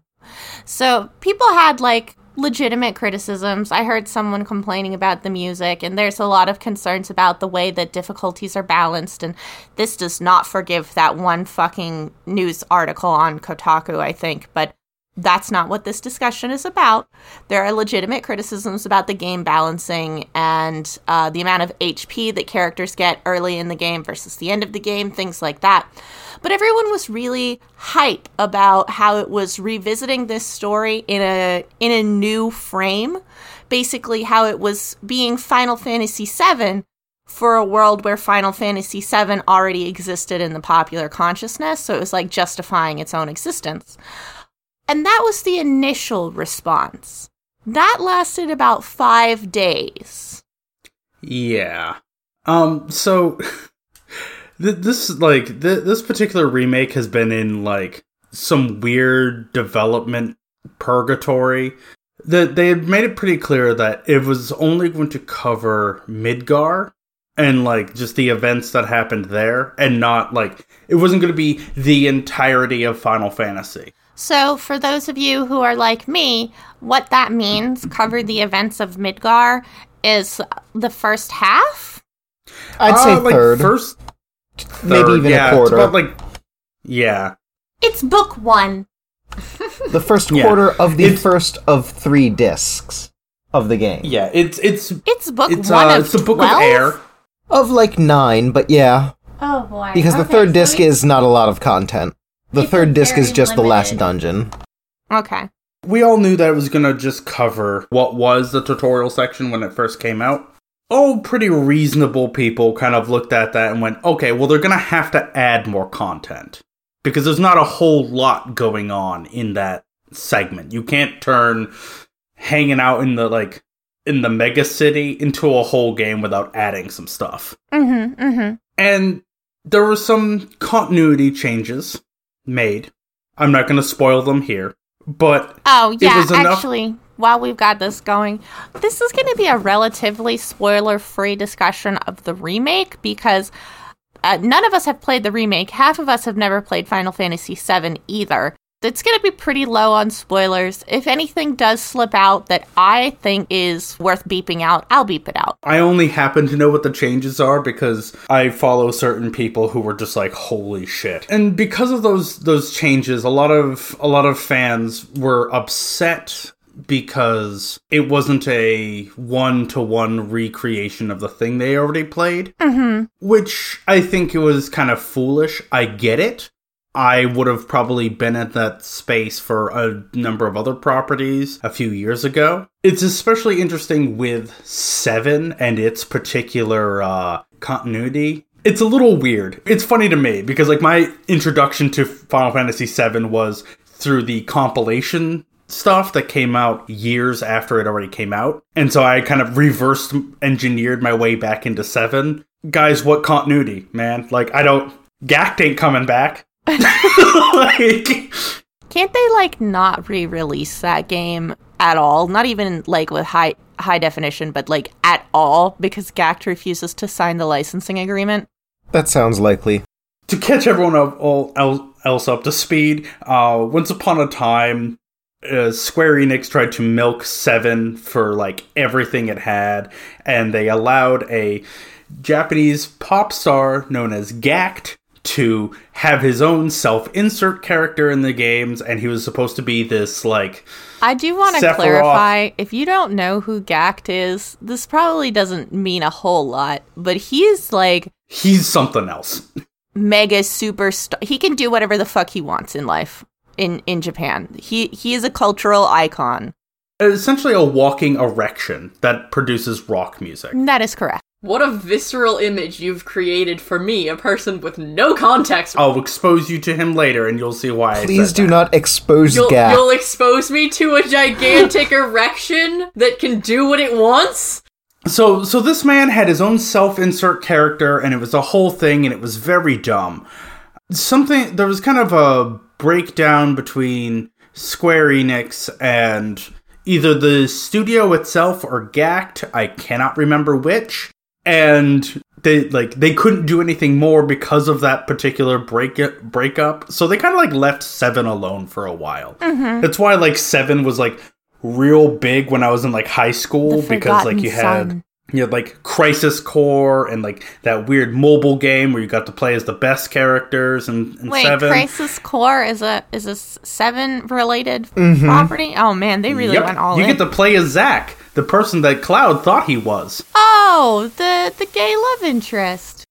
So people had like legitimate criticisms. I heard someone complaining about the music, and there's a lot of concerns about the way that difficulties are balanced, and this does not forgive that one fucking news article on Kotaku, I think, but that's not what this discussion is about. There are legitimate criticisms about the game balancing and uh, the amount of HP that characters get early in the game versus the end of the game, things like that. But everyone was really hype about how it was revisiting this story in a in a new frame. Basically, how it was being Final Fantasy VII for a world where Final Fantasy VII already existed in the popular consciousness. So it was like justifying its own existence. And that was the initial response. That lasted about five days. Yeah. Um. So [laughs] th- this like th- this particular remake has been in like some weird development purgatory. That they had made it pretty clear that it was only going to cover Midgar and like just the events that happened there, and not like it wasn't going to be the entirety of Final Fantasy. So, for those of you who are like me, what that means, cover the events of Midgar, is the first half? I'd say Uh, like, third, first, maybe even yeah, a it's quarter. about, like, yeah, It's book one. [laughs] the first Yeah. quarter of the It's- first of three discs of the game. yeah. It's it's It's book it's one uh, of it's the book 12? of air. Of like nine, but yeah, Oh boy. because the third so disc it's- is not a lot of content. The It's third disc is very just the last dungeon. Okay. We all knew that it was gonna just cover what was the tutorial section when it first came out. Oh, pretty reasonable people kind of looked at that and went, okay, well they're gonna have to add more content because there's not a whole lot going on in that segment. You can't turn hanging out in the like in the mega city into a whole game without adding some stuff. Mm-hmm. Mm-hmm. And there were some continuity changes made. I'm not going to spoil them here, but Oh yeah, was enough- actually, while we've got this going, this is going to be a relatively spoiler-free discussion of the remake because uh, none of us have played the remake. Half of us have never played Final Fantasy VII either. It's going to be pretty low on spoilers. If anything does slip out that I think is worth beeping out, I'll beep it out. I only happen to know what the changes are because I follow certain people who were just like holy shit. And because of those those changes, a lot of a lot of fans were upset because it wasn't a one-to-one recreation of the thing they already played. Mm-hmm. which I think it was kind of foolish. I get it. I would have probably been at that space for a number of other properties a few years ago. It's especially interesting with 7 and its particular uh, continuity. It's a little weird. It's funny to me because like my introduction to Final Fantasy 7 was through the compilation stuff that came out years after it already came out. And so I kind of reversed engineered my way back into 7. Guys, what continuity, man? Like I don't Gackt ain't coming back. Like Can't they like not re-release that game at all? Not even like with high high definition, but like at all because GACKT refuses to sign the licensing agreement. That sounds likely. to catch everyone up, all else up to speed, uh, once upon a time, uh, Square Enix tried to milk Seven for like everything it had, and they allowed a Japanese pop star known as Gackt to have his own self-insert character in the games, and he was supposed to be this like I do want to Sephiroth. clarify if you don't know who Gackt is, this probably doesn't mean a whole lot, but he's like he's something else. mega superstar. He can do whatever the fuck he wants in life in in Japan. He he is a cultural icon. Essentially, a walking erection that produces rock music. That is correct. What a visceral image you've created for me, a person with no context. I'll expose you to him later, and you'll see why. I Please said do that. not expose You'll, Gak. you'll expose me to a gigantic [laughs] erection that can do what it wants? So, so this man had his own self-insert character, and it was a whole thing, and it was very dumb. Something there was kind of a breakdown between Square Enix and either the studio itself or Gackt. I cannot remember which, and they like they couldn't do anything more because of that particular break breakup. So they kind of like left Seven alone for a while. Mm-hmm. That's why like Seven was like real big when I was in like high school because like you had Son. You had like Crisis Core and like that weird mobile game where you got to play as the best characters and, and Wait, Seven. Crisis Core is a is a s- seven related property. Oh man, they really Yep. went all you in. get to play as Zack, the person that Cloud thought he was. oh, the the gay love interest.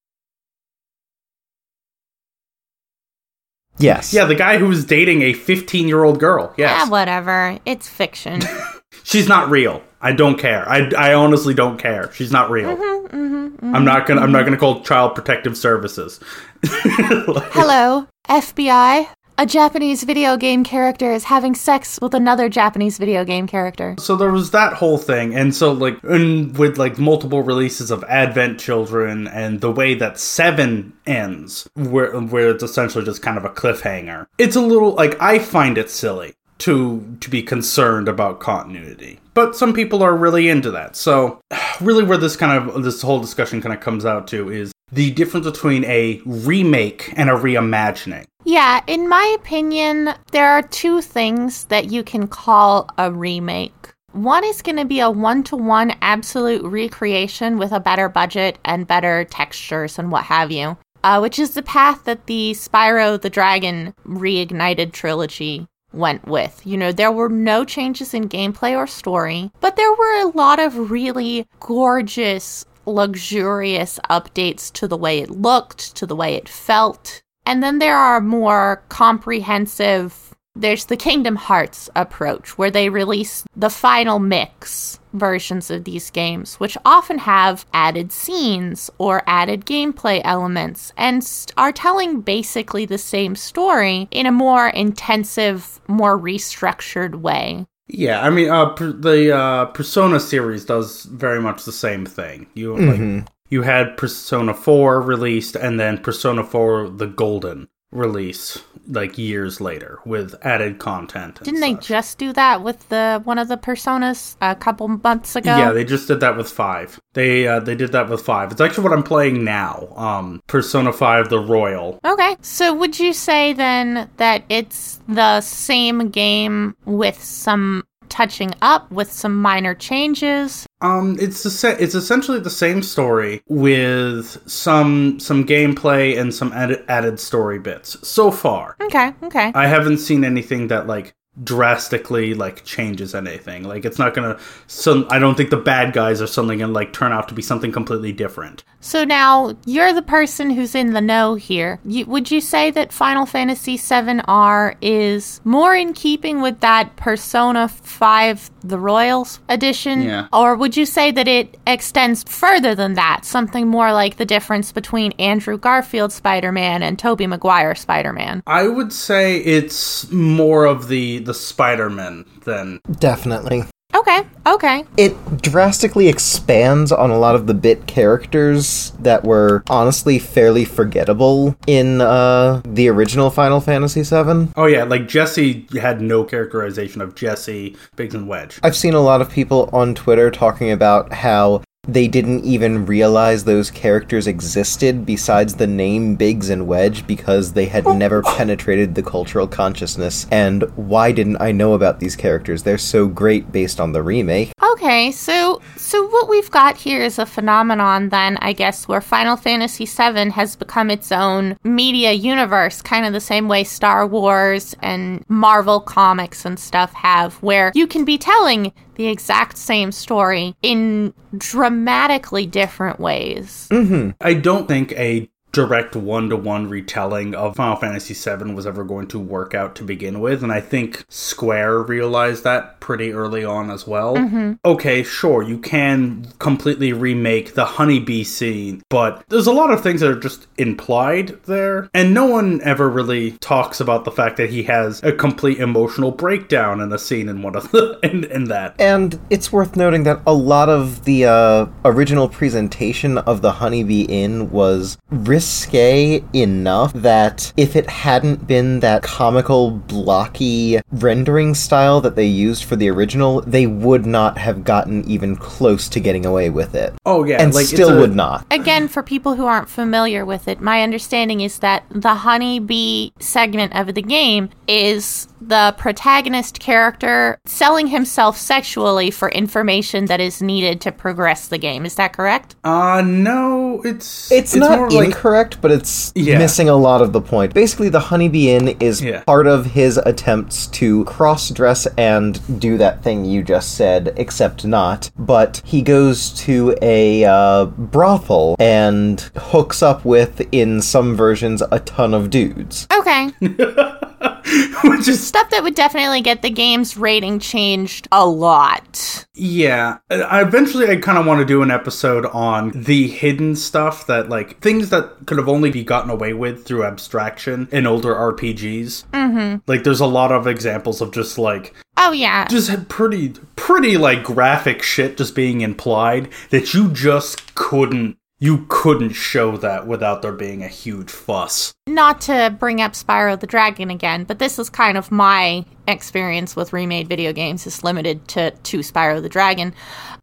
yes. Yeah, the guy who was dating a 15 year old girl. Yes. Ah, whatever. It's fiction. [laughs] She's not real. I don't care. I, I honestly don't care. She's not real. Mm-hmm, I'm not gonna I'm not gonna call Child Protective Services. [laughs] Hello, FBI. A Japanese video game character is having sex with another Japanese video game character. So there was that whole thing, and so like, and with like multiple releases of Advent Children, and the way that Seven ends, where where it's essentially just kind of a cliffhanger. It's a little like I find it silly to to be concerned about continuity, but some people are really into that. So [sighs] really, where this kind of this whole discussion kind of comes out to is the difference between a remake and a reimagining. Yeah, in my opinion, there are two things that you can call a remake. One is going to be a one to one absolute recreation with a better budget and better textures and what have you, uh, which is the path that the Spyro the Dragon reignited trilogy went with. You know, there were no changes in gameplay or story, but there were a lot of really gorgeous, luxurious updates to the way it looked, to the way it felt. And then there are more comprehensive. There's the Kingdom Hearts approach, where they release the final mix versions of these games, which often have added scenes or added gameplay elements and st- are telling basically the same story in a more intensive, more restructured way. Yeah, I mean, uh, per- the uh, Persona series does very much the same thing. You like, you had Persona Four released, and then Persona Four: The Golden release like years later with added content. Didn't they just do that with the one of the personas a couple months ago? Yeah, they just did that with five. They uh, they did that with five. It's actually what I'm playing now. Um, Persona Five: The Royal. Okay. So would you say then that it's the same game with some touching up with some minor changes? Um, it's the it's essentially the same story with some some gameplay and some added story bits so far. Okay, okay. I haven't seen anything that like drastically like changes anything. Like it's not gonna. So I don't think the bad guys are suddenly gonna like turn out to be something completely different. So now you're the person who's in the know here. You, would you say that Final Fantasy VII R is more in keeping with that Persona 5 The Royals edition? Yeah. Or would you say that it extends further than that? Something more like the difference between Andrew Garfield Spider Man and Tobey Maguire Spider Man? I would say it's more of the the Spider-Man then. Definitely. Okay, okay. It drastically expands on a lot of the bit characters that were honestly fairly forgettable in uh, the original Final Fantasy VII. Oh yeah, like Jesse had no characterization of Jesse, Biggs and Wedge. I've seen a lot of people on Twitter talking about how they didn't even realize those characters existed besides the name Biggs and Wedge because they had never penetrated the cultural consciousness. And why didn't I know about these characters? They're so great based on the remake. Okay, so so what we've got here is a phenomenon then, I guess, where Final Fantasy VII has become its own media universe, kind of the same way Star Wars and Marvel comics and stuff have, where you can be telling the exact same story in dramatically different ways. Mm-hmm. I don't think a direct one to one retelling of Final Fantasy VII was ever going to work out to begin with, and I think Square realized that pretty early on as well. Okay, sure, you can completely remake the honeybee scene, but there's a lot of things that are just implied there, and no one ever really talks about the fact that he has a complete emotional breakdown in a scene in one of the [laughs] in, in that. And it's worth noting that a lot of the uh, original presentation of the Honeybee Inn was risque enough that if it hadn't been that comical, blocky rendering style that they used for the original, they would not have gotten even close to getting away with it. Oh yeah, and like still a- would not. Again, for people who aren't familiar with it, my understanding is that the honeybee segment of the game is the protagonist character selling himself sexually for information that is needed to progress the game. Is that correct? Uh no, it's It's, more not like incorrect, but it's Yeah. missing a lot of the point. Basically, the Honeybee Inn is Yeah. part of his attempts to cross dress and do that thing you just said, except not. But he goes to a uh, brothel and hooks up with, in some versions, a ton of dudes. Okay. [laughs] [laughs] which is Stuff that would definitely get the game's rating changed a lot. Yeah, I eventually I kind of want to do an episode on the hidden stuff that like things that could have only be gotten away with through abstraction in older RPGs. Mm-hmm. Like there's a lot of examples of just like Oh, yeah. just had pretty pretty like graphic shit just being implied that you just couldn't you couldn't show that without there being a huge fuss. not to bring up Spyro the Dragon again, but this is kind of my experience with remade video games is limited to, to Spyro the Dragon.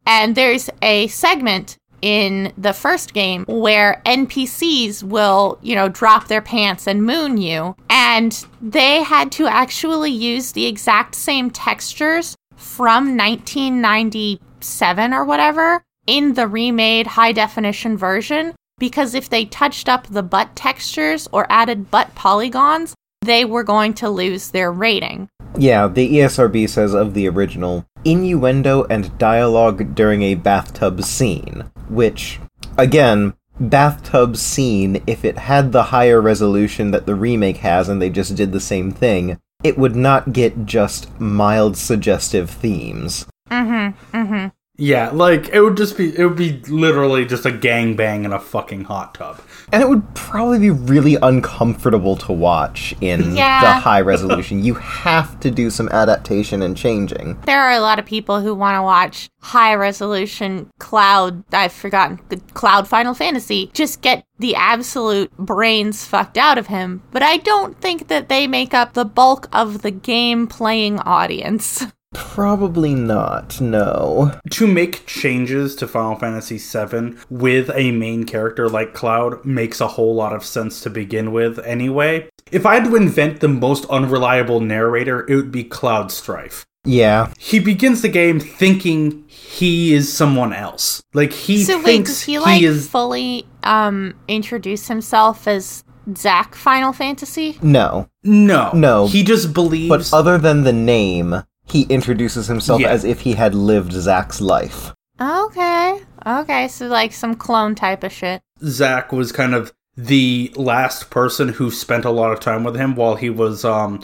And there's a segment in the first game where NPCs will, you know, drop their pants and moon you. And they had to actually use the exact same textures from 1997 or whatever in the remade high definition version because if they touched up the butt textures or added butt polygons, they were going to lose their rating. Yeah, the ESRB says of the original innuendo and dialogue during a bathtub scene, which, again, bathtub scene, if it had the higher resolution that the remake has and they just did the same thing, it would not get just mild suggestive themes. Mm-hmm, mm-hmm. Yeah, like it would just be it would be literally just a gangbang in a fucking hot tub. And it would probably be really uncomfortable to watch in [laughs] Yeah. the high resolution. You have to do some adaptation and changing. There are a lot of people who want to watch high resolution cloud, I've forgotten, the cloud Final Fantasy, just get the absolute brains fucked out of him. But I don't think that they make up the bulk of the game playing audience. [laughs] Probably not, no. to make changes to Final Fantasy VII with a main character like Cloud makes a whole lot of sense to begin with anyway. If I had to invent the most unreliable narrator, it would be Cloud Strife. Yeah, He begins the game thinking he is someone else. Like he so wait, thinks does he like is fully um introduce himself as Zack Final Fantasy? no. no, No. He just believes. But other than the name, he introduces himself Yeah. as if he had lived Zack's life. Okay. Okay, so like some clone type of shit. Zack was kind of the last person who spent a lot of time with him while he was um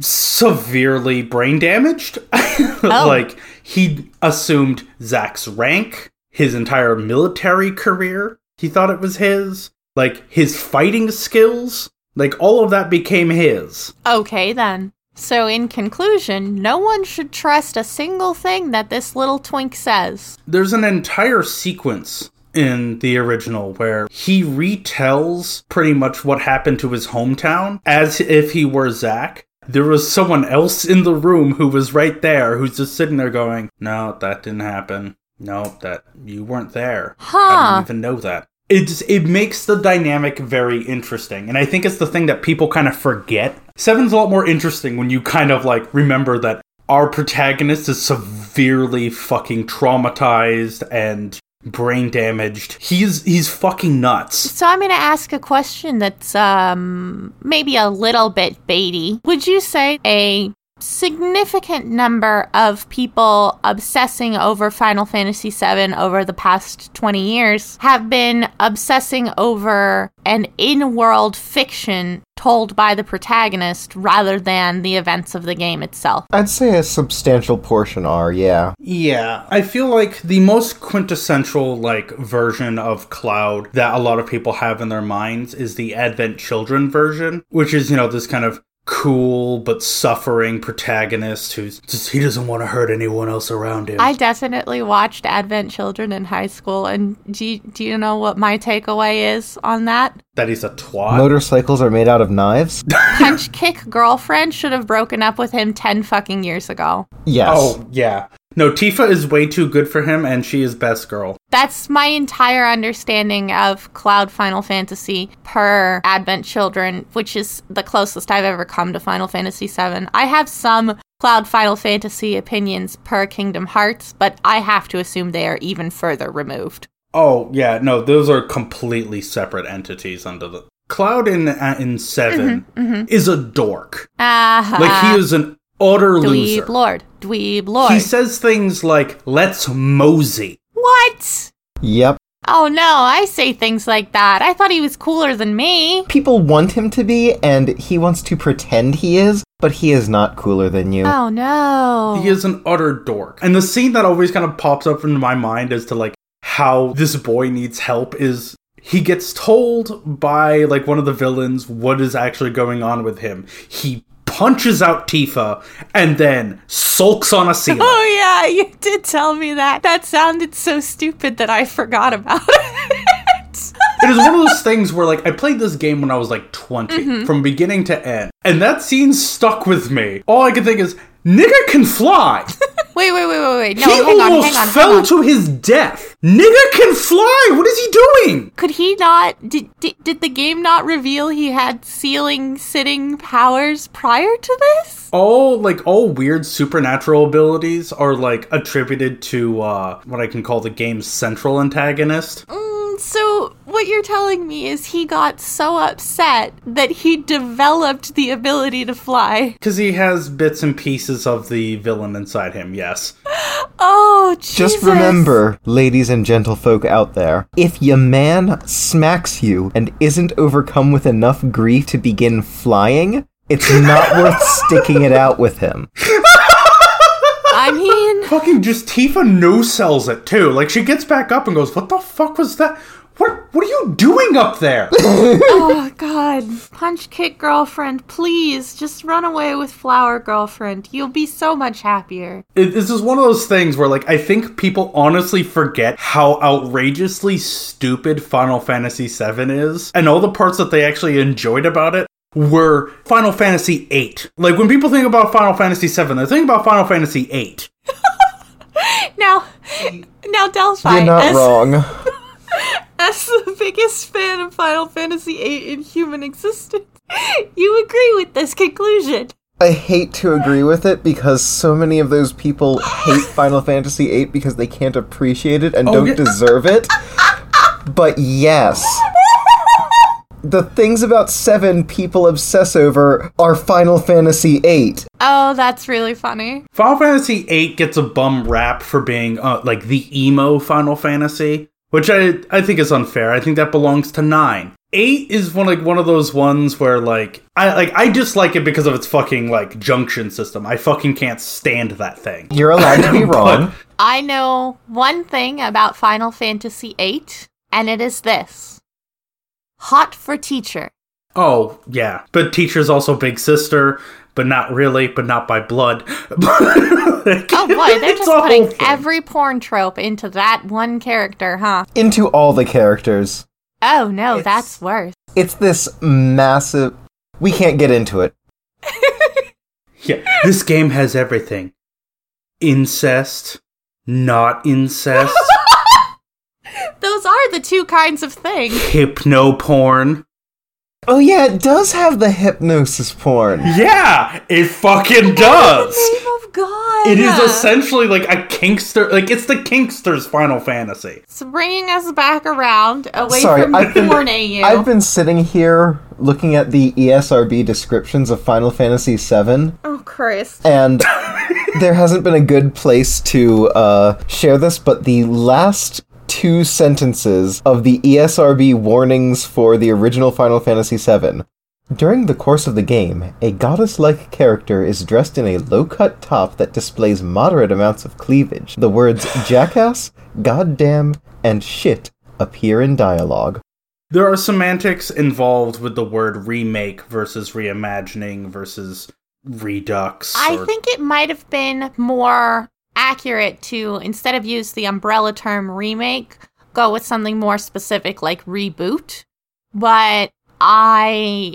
severely brain damaged. [laughs] like he assumed Zack's rank, his entire military career. He thought it was his. Like his fighting skills, like all of that became his. Okay, then. So, in conclusion, no one should trust a single thing that this little twink says. There's an entire sequence in the original where he retells pretty much what happened to his hometown as if he were Zack. There was someone else in the room who was right there who's just sitting there going, No, that didn't happen. No, that you weren't there. I Huh. didn't even know that. It's it makes the dynamic very interesting, and I think it's the thing that people kind of forget. Seven's a lot more interesting when you kind of like remember that our protagonist is severely fucking traumatized and brain damaged. He's he's fucking nuts. So I'm going to ask a question that's um maybe a little bit baity. Would you say a significant number of people obsessing over Final Fantasy VII over the past 20 years have been obsessing over an in-world fiction told by the protagonist rather than the events of the game itself? I'd say a substantial portion are, yeah. Yeah, I feel like the most quintessential like version of Cloud that a lot of people have in their minds is the Advent Children version, which is, you know, this kind of cool but suffering protagonist who's just he doesn't want to hurt anyone else around him. I definitely watched Advent Children in high school, and do you, do you know what my takeaway is on that? that he's a twat. Motorcycles are made out of knives? [laughs] Punch Kick girlfriend should have broken up with him 10 fucking years ago. Yes. oh, yeah. No, Tifa is way too good for him and she is best girl. That's my entire understanding of Cloud Final Fantasy per Advent Children, which is the closest I've ever come to Final Fantasy VII. I have some Cloud Final Fantasy opinions per Kingdom Hearts, but I have to assume they are even further removed. Oh, yeah, no, those are completely separate entities under the Cloud in uh, in 7 is a dork. Ah, Like he is an utter loser. Dweeb Lord. Dweeb Lord. He says things like, let's mosey. What? Yep. Oh no, I say things like that. I thought he was cooler than me. People want him to be, and he wants to pretend he is, but he is not cooler than you. Oh no. He is an utter dork. And the scene that always kind of pops up into my mind as to like how this boy needs help is he gets told by like one of the villains what is actually going on with him. He punches out Tifa and then sulks on a ceiling. [laughs] Oh yeah, you did tell me that. That sounded so stupid that I forgot about it. [laughs] it is one of those things where like I played this game when I was like 20 mm-hmm. from beginning to end. And that scene stuck with me. All I can think is nigga can fly. [laughs] wait, wait, wait, wait, wait. No, he hang on, almost hang on, fell hang on. to his death. Nigga can fly. What is he doing? Could he not? Did, did did the game not reveal he had ceiling sitting powers prior to this? all like all weird supernatural abilities are like attributed to uh what I can call the game's central antagonist. Mm, so what you're telling me is he got so upset that he developed the ability to fly. Because he has bits and pieces of the villain inside him, yes. Oh, Jesus. Just remember, ladies and gentlefolk out there, if your man smacks you and isn't overcome with enough grief to begin flying, it's not worth sticking it out with him. [laughs] I mean, Fucking just Tifa no sells it too. Like she gets back up and goes, What the fuck was that? What what are you doing up there? [laughs] oh god, punch kick girlfriend, please just run away with flower girlfriend. You'll be so much happier. It, this is one of those things where, like, I think people honestly forget how outrageously stupid Final Fantasy VII is, and all the parts that they actually enjoyed about it were Final Fantasy VIII. Like, when people think about Final Fantasy VII, they think about Final Fantasy VIII. [laughs] Now, now Delphi, You're not as, wrong. [laughs] as the biggest fan of Final Fantasy VIII in human existence, you agree with this conclusion. I hate to agree with it because so many of those people hate Final [laughs] Fantasy VIII because they can't appreciate it and oh, don't yeah. deserve it. But yes. The things about 7 people obsess over are Final Fantasy VIII. Oh, that's really funny. Final Fantasy VIII gets a bum rap for being, uh, like, the emo Final Fantasy, which I, I think is unfair. I think that belongs to 9. Eight is one like one of those ones where like I like I dislike it because of its fucking like junction system. I fucking can't stand that thing. You're allowed to be [laughs] wrong. I know one thing about Final Fantasy VIII, and it is this hot for teacher. Oh yeah, but teacher's also big sister, but not really, but not by blood. [laughs] Oh boy, they're just putting every porn trope into that one character, huh? Into all the characters. Oh no, It's- that's worse. It's this massive. We can't get into it. [laughs] yeah. This game has everything: incest, not incest, [laughs] Those are the two kinds of things. hypno porn. Oh yeah, it does have the hypnosis porn. Yeah, it fucking does. Name of God. It is essentially like a kinkster, like it's the kinkster's Final Fantasy. It's bringing us back around away Sorry, from I've been- porn AU. I've been sitting here looking at the ESRB descriptions of Final Fantasy VII, oh, Chris. and [laughs] there hasn't been a good place to uh, share this, but the last two sentences of the ESRB warnings for the original Final Fantasy VII. During the course of the game, a goddess like character is dressed in a low cut top that displays moderate amounts of cleavage. The words [laughs] jackass, goddamn, and shit appear in dialogue. There are semantics involved with the word remake versus reimagining versus redux. I think it might have been more accurate to, instead of use the umbrella term remake, go with something more specific like reboot. But I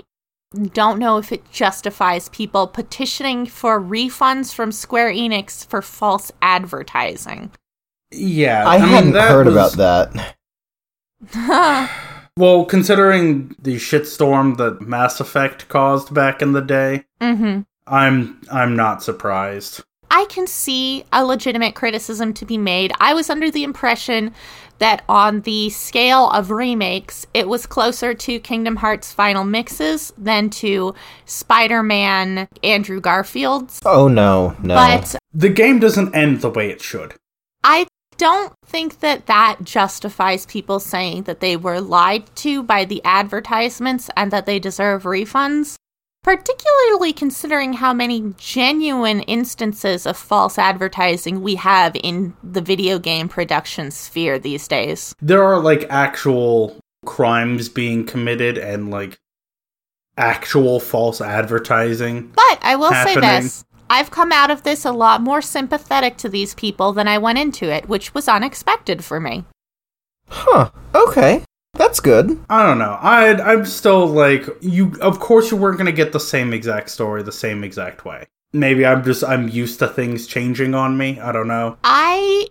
don't know if it justifies people petitioning for refunds from Square Enix for false advertising. Yeah, I, mean, hadn't that heard was- about that. [laughs] Well, considering the shitstorm that Mass Effect caused back in the day, hmm I'm I'm not surprised. I can see a legitimate criticism to be made. I was under the impression that on the scale of remakes, it was closer to Kingdom Hearts Final Mixes than to Spider Man Andrew Garfield's. Oh no, no. But The game doesn't end the way it should. I don't think that that justifies people saying that they were lied to by the advertisements and that they deserve refunds. Particularly considering how many genuine instances of false advertising we have in the video game production sphere these days. There are like actual crimes being committed and like actual false advertising. But I will say this I've come out of this a lot more sympathetic to these people than I went into it, which was unexpected for me. huh. Okay. That's good. I don't know. I I'm still like you. Of course, you weren't gonna get the same exact story the same exact way. Maybe I'm just I'm used to things changing on me. I don't know. I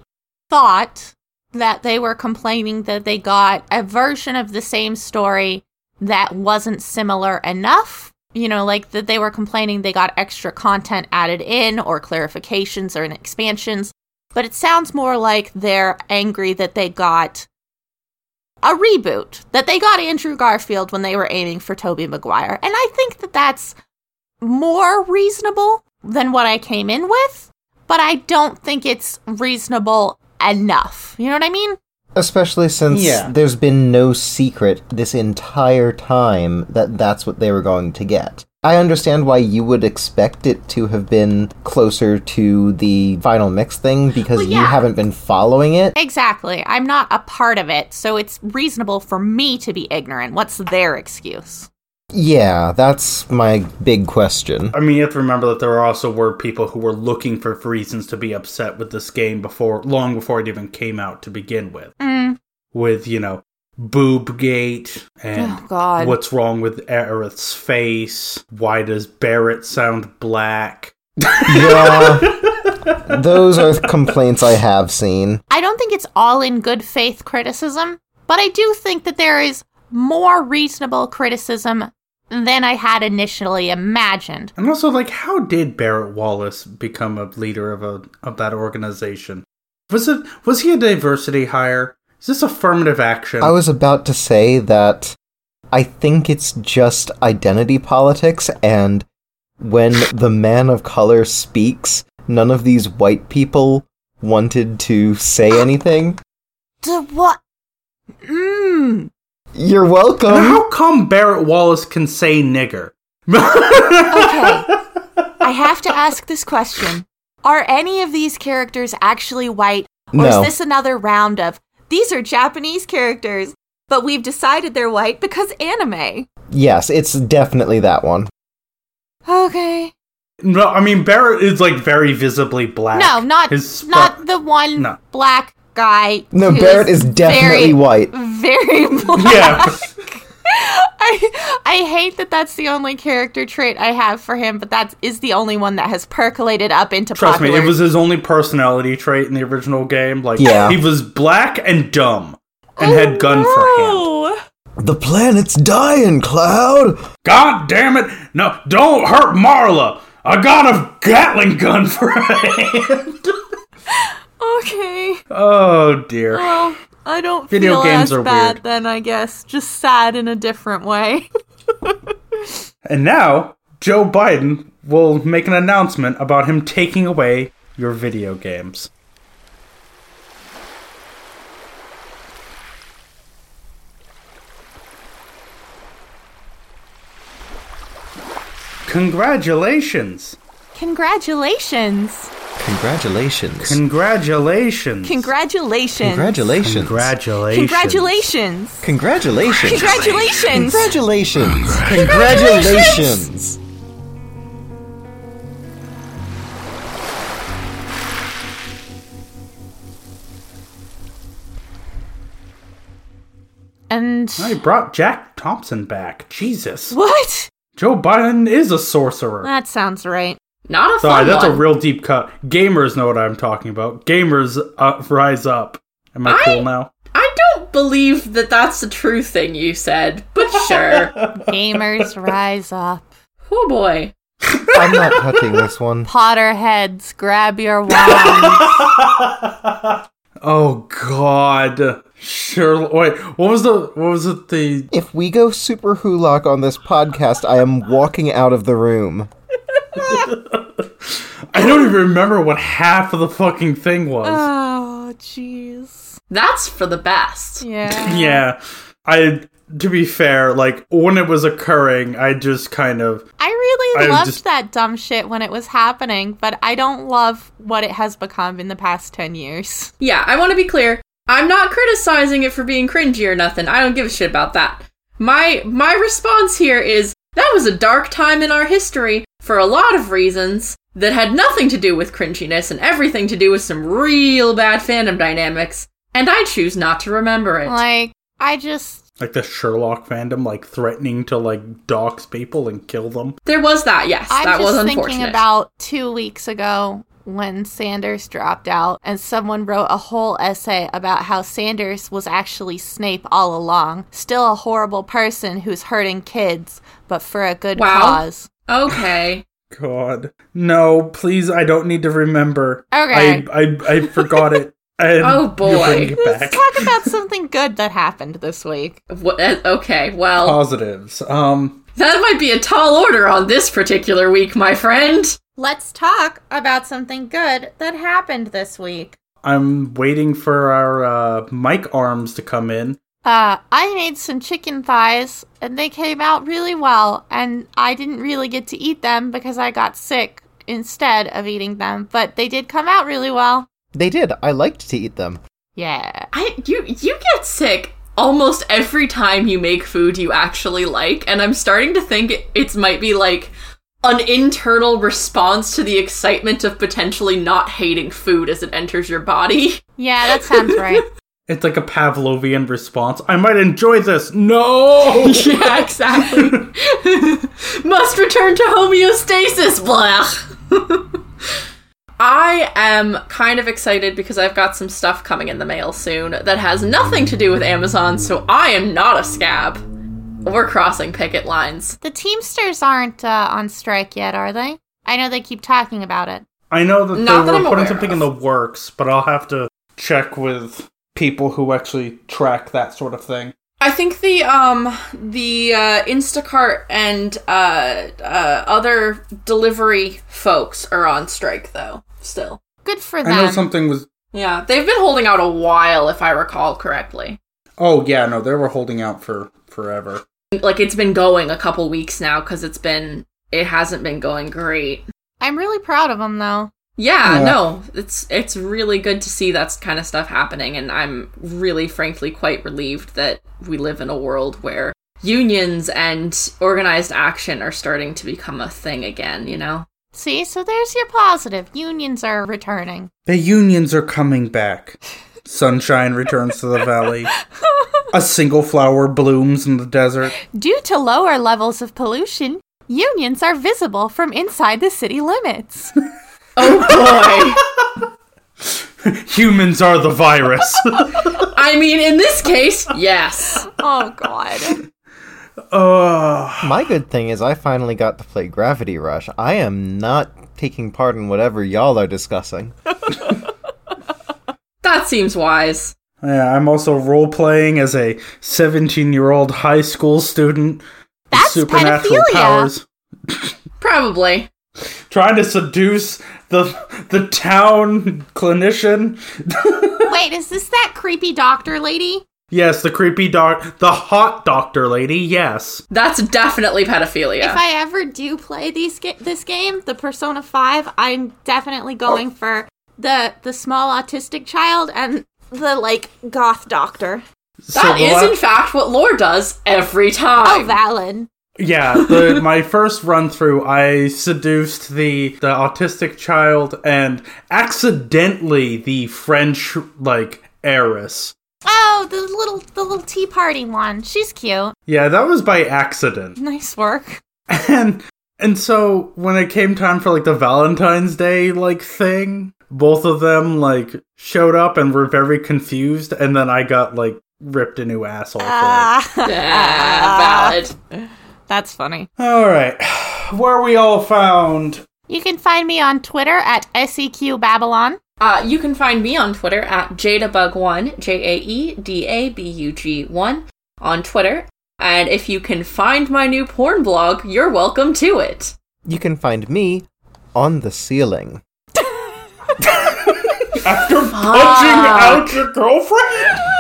thought that they were complaining that they got a version of the same story that wasn't similar enough. You know, like that they were complaining they got extra content added in or clarifications or expansions. But it sounds more like they're angry that they got a reboot, that they got Andrew Garfield when they were aiming for Tobey Maguire. And I think that that's more reasonable than what I came in with, but I don't think it's reasonable enough. You know what I mean? Especially since Yeah. there's been no secret this entire time that that's what they were going to get. I understand why you would expect it to have been closer to the final mix thing because Well, you haven't been following it. Exactly. I'm not a part of it, so it's reasonable for me to be ignorant. What's their excuse? Yeah, that's my big question. I mean, you have to remember that there also were people who were looking for reasons to be upset with this game before, long before it even came out to begin with. Mm. With you know, Boobgate and Oh, God. what's wrong with Aerith's face? Why does Barret sound black? Yeah. [laughs] Those are complaints I have seen. I don't think it's all in good faith criticism, but I do think that there is more reasonable criticism than I had initially imagined. And also, like, how did Barret Wallace become a leader of a of that organization? Was it was he a diversity hire? Is this affirmative action? I was about to say that I think it's just identity politics, and when the man of color speaks, none of these white people wanted to say anything. The what? Mmm. You're And welcome. how come Barret Wallace can say nigger? Okay. [laughs] I have to ask this question. Are any of these characters actually white? Or No. is this another round of these are Japanese characters, but we've decided they're white because anime? Yes, it's definitely that one. Okay. no, I mean Barret is like very visibly black. No, not His sp- not the one No. black guy. No, who Barret is definitely very, white. Very [laughs] black. Yeah. [laughs] I I hate that that's the only character trait I have for him, but that is the only one that has percolated up into Trust popular. me, it was his only personality trait in the original game. Like, Yeah. he was black and dumb and had oh, gun for hand. Oh, The planet's dying, Cloud! God damn it! No, don't hurt Marla. I got a Gatling gun for a hand. [laughs] okay. oh dear. Well, I don't Video feel games as are bad weird. then. I guess just sad in a different way. [laughs] And now Joe Biden will make an announcement about him taking away your video games. Congratulations! Congratulations! Congratulations. Congratulations! Congratulations! Congratulations. Congratulations! Congratulations! Congratulations. Congratulations! Congratulations. Congratulations. And I brought Jack Thompson back. Jesus. what? Joe Biden is a sorcerer. That sounds right. Not a fun Sorry, that's one. a real deep cut. Gamers know what I'm talking about. Gamers uh, rise up. Am I, I- cool now? I don't believe that that's the true thing you said, but sure. [laughs] Gamers rise up. oh boy. I'm not touching this one. [laughs] Potterheads, grab your wands. [laughs] Oh God. Sure. Wait. What was the? What was it? The If we go Superwholock on this podcast, I am walking out of the room. [laughs] I don't even remember what half of the fucking thing was. oh, jeez. That's for the best. Yeah. [laughs] yeah. I. To be fair, like when it was occurring, I just kind of. I really I loved just- that dumb shit when it was happening, but I don't love what it has become in the past 10 years. Yeah, I want to be clear. I'm not criticizing it for being cringy or nothing. I don't give a shit about that. My my response here is that was a dark time in our history for a lot of reasons that had nothing to do with cringiness and everything to do with some real bad fandom dynamics, and I choose not to remember it. Like, I just. Like the Sherlock fandom, like threatening to like dox people and kill them. there was that, yes. I'm that was just unfortunate. thinking about two weeks ago when Sanders dropped out, and someone wrote a whole essay about how Sanders was actually Snape all along. Still a horrible person who's hurting kids, but for a good Wow. cause. Okay. God, no! Please, I don't need to remember. Okay. I I, I forgot it. [laughs] And Oh, boy. Let's talk about something good that happened this week. [laughs] Wha- uh, okay, well, Positives. Um, that might be a tall order on this particular week, my friend. Let's talk about something good that happened this week. I'm waiting for our uh, mic arms to come in. Uh, I made some chicken thighs and they came out really well. And I didn't really get to eat them because I got sick instead of eating them, but they did come out really well. They did. I liked to eat them. Yeah. I you you get sick almost every time you make food you actually like, and I'm starting to think it, it might be like an internal response to the excitement of potentially not hating food as it enters your body. Yeah, that sounds right. [laughs] It's like a Pavlovian response. I might enjoy this. No. [laughs] yeah, exactly. [laughs] Must return to homeostasis. Blah. [laughs] I am kind of excited because I've got some stuff coming in the mail soon that has nothing to do with Amazon, so I am not a scab. We're crossing picket lines. the Teamsters aren't uh, on strike yet, are they? I know they keep talking about it. I know that Not they that were I'm putting aware something in the works, but I'll have to check with people who actually track that sort of thing. I think the um the uh, Instacart and uh, uh, other delivery folks are on strike though. Still, Good for them. I know something was. yeah, they've been holding out a while, if I recall correctly. Oh yeah, no, they were holding out for forever. like it's been going a couple weeks now because it's been it hasn't been going great I'm really proud of them, though. Yeah, Yeah. no it's it's really good to see that kind of stuff happening and i'm really frankly quite relieved that we live in a world where unions and organized action are starting to become a thing again you know See, so there's your positive. Unions are returning. The unions are coming back. Sunshine returns to the valley. [laughs] A single flower blooms in the desert. Due to lower levels of pollution, unions are visible from inside the city limits. [laughs] Oh boy. [laughs] Humans are the virus. [laughs] I mean, in this case, yes. oh god. uh, My good thing is I finally got to play Gravity Rush. I am not taking part in whatever y'all are discussing. [laughs] That seems wise. yeah, I'm also role playing as a 17 year old high school student. with That's supernatural pedophilia. powers. Probably. Trying to seduce the the town clinician. Wait, is this that creepy doctor lady? Yes, the creepy doc, the hot doctor lady. Yes. That's definitely pedophilia. If I ever do play these ga- this game, the Persona 5, I'm definitely going oh. for the the small autistic child and the like goth doctor. That the la- in fact, what lore does every time. Oh, time. Valid. Yeah, [laughs] the, my first run through, I seduced the the autistic child and accidentally the French like heiress. Oh, the little the little tea party one. She's cute. Yeah, that was by accident. Nice work. And and so when it came time for like the Valentine's Day like thing, both of them like showed up and were very confused, and then I got like ripped a new asshole for Ah, [laughs] Yeah, valid. [laughs] That's funny. All right, [sighs] where are we all found? You can find me on Twitter at SEQ Babylon. Uh, you can find me on Twitter at Jaedabug1, J A E D A B U G 1 on Twitter. And if you can find my new porn blog, you're welcome to it. You can find me on the ceiling. [laughs] After punching out your girlfriend.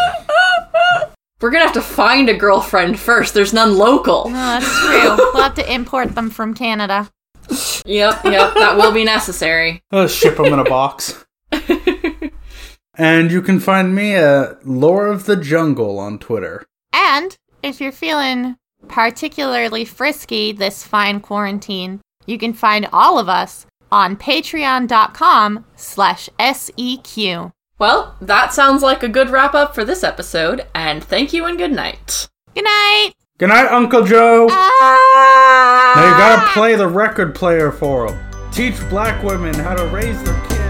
We're gonna have to find a girlfriend first. There's none local. Oh, that's true. we'll have to import them from Canada. [laughs] Yep, yep, that will be necessary. [laughs] Let's ship them in a box. [laughs] and you can find me at Lore of the Jungle on Twitter. And if you're feeling particularly frisky this fine quarantine, you can find all of us on patreon.com slash SEQ. Well, that sounds like a good wrap up for this episode, and thank you and good night. Good night! Good night, Uncle Joe. Ah! Now you gotta play the record player for them. Teach black women how to raise their kids.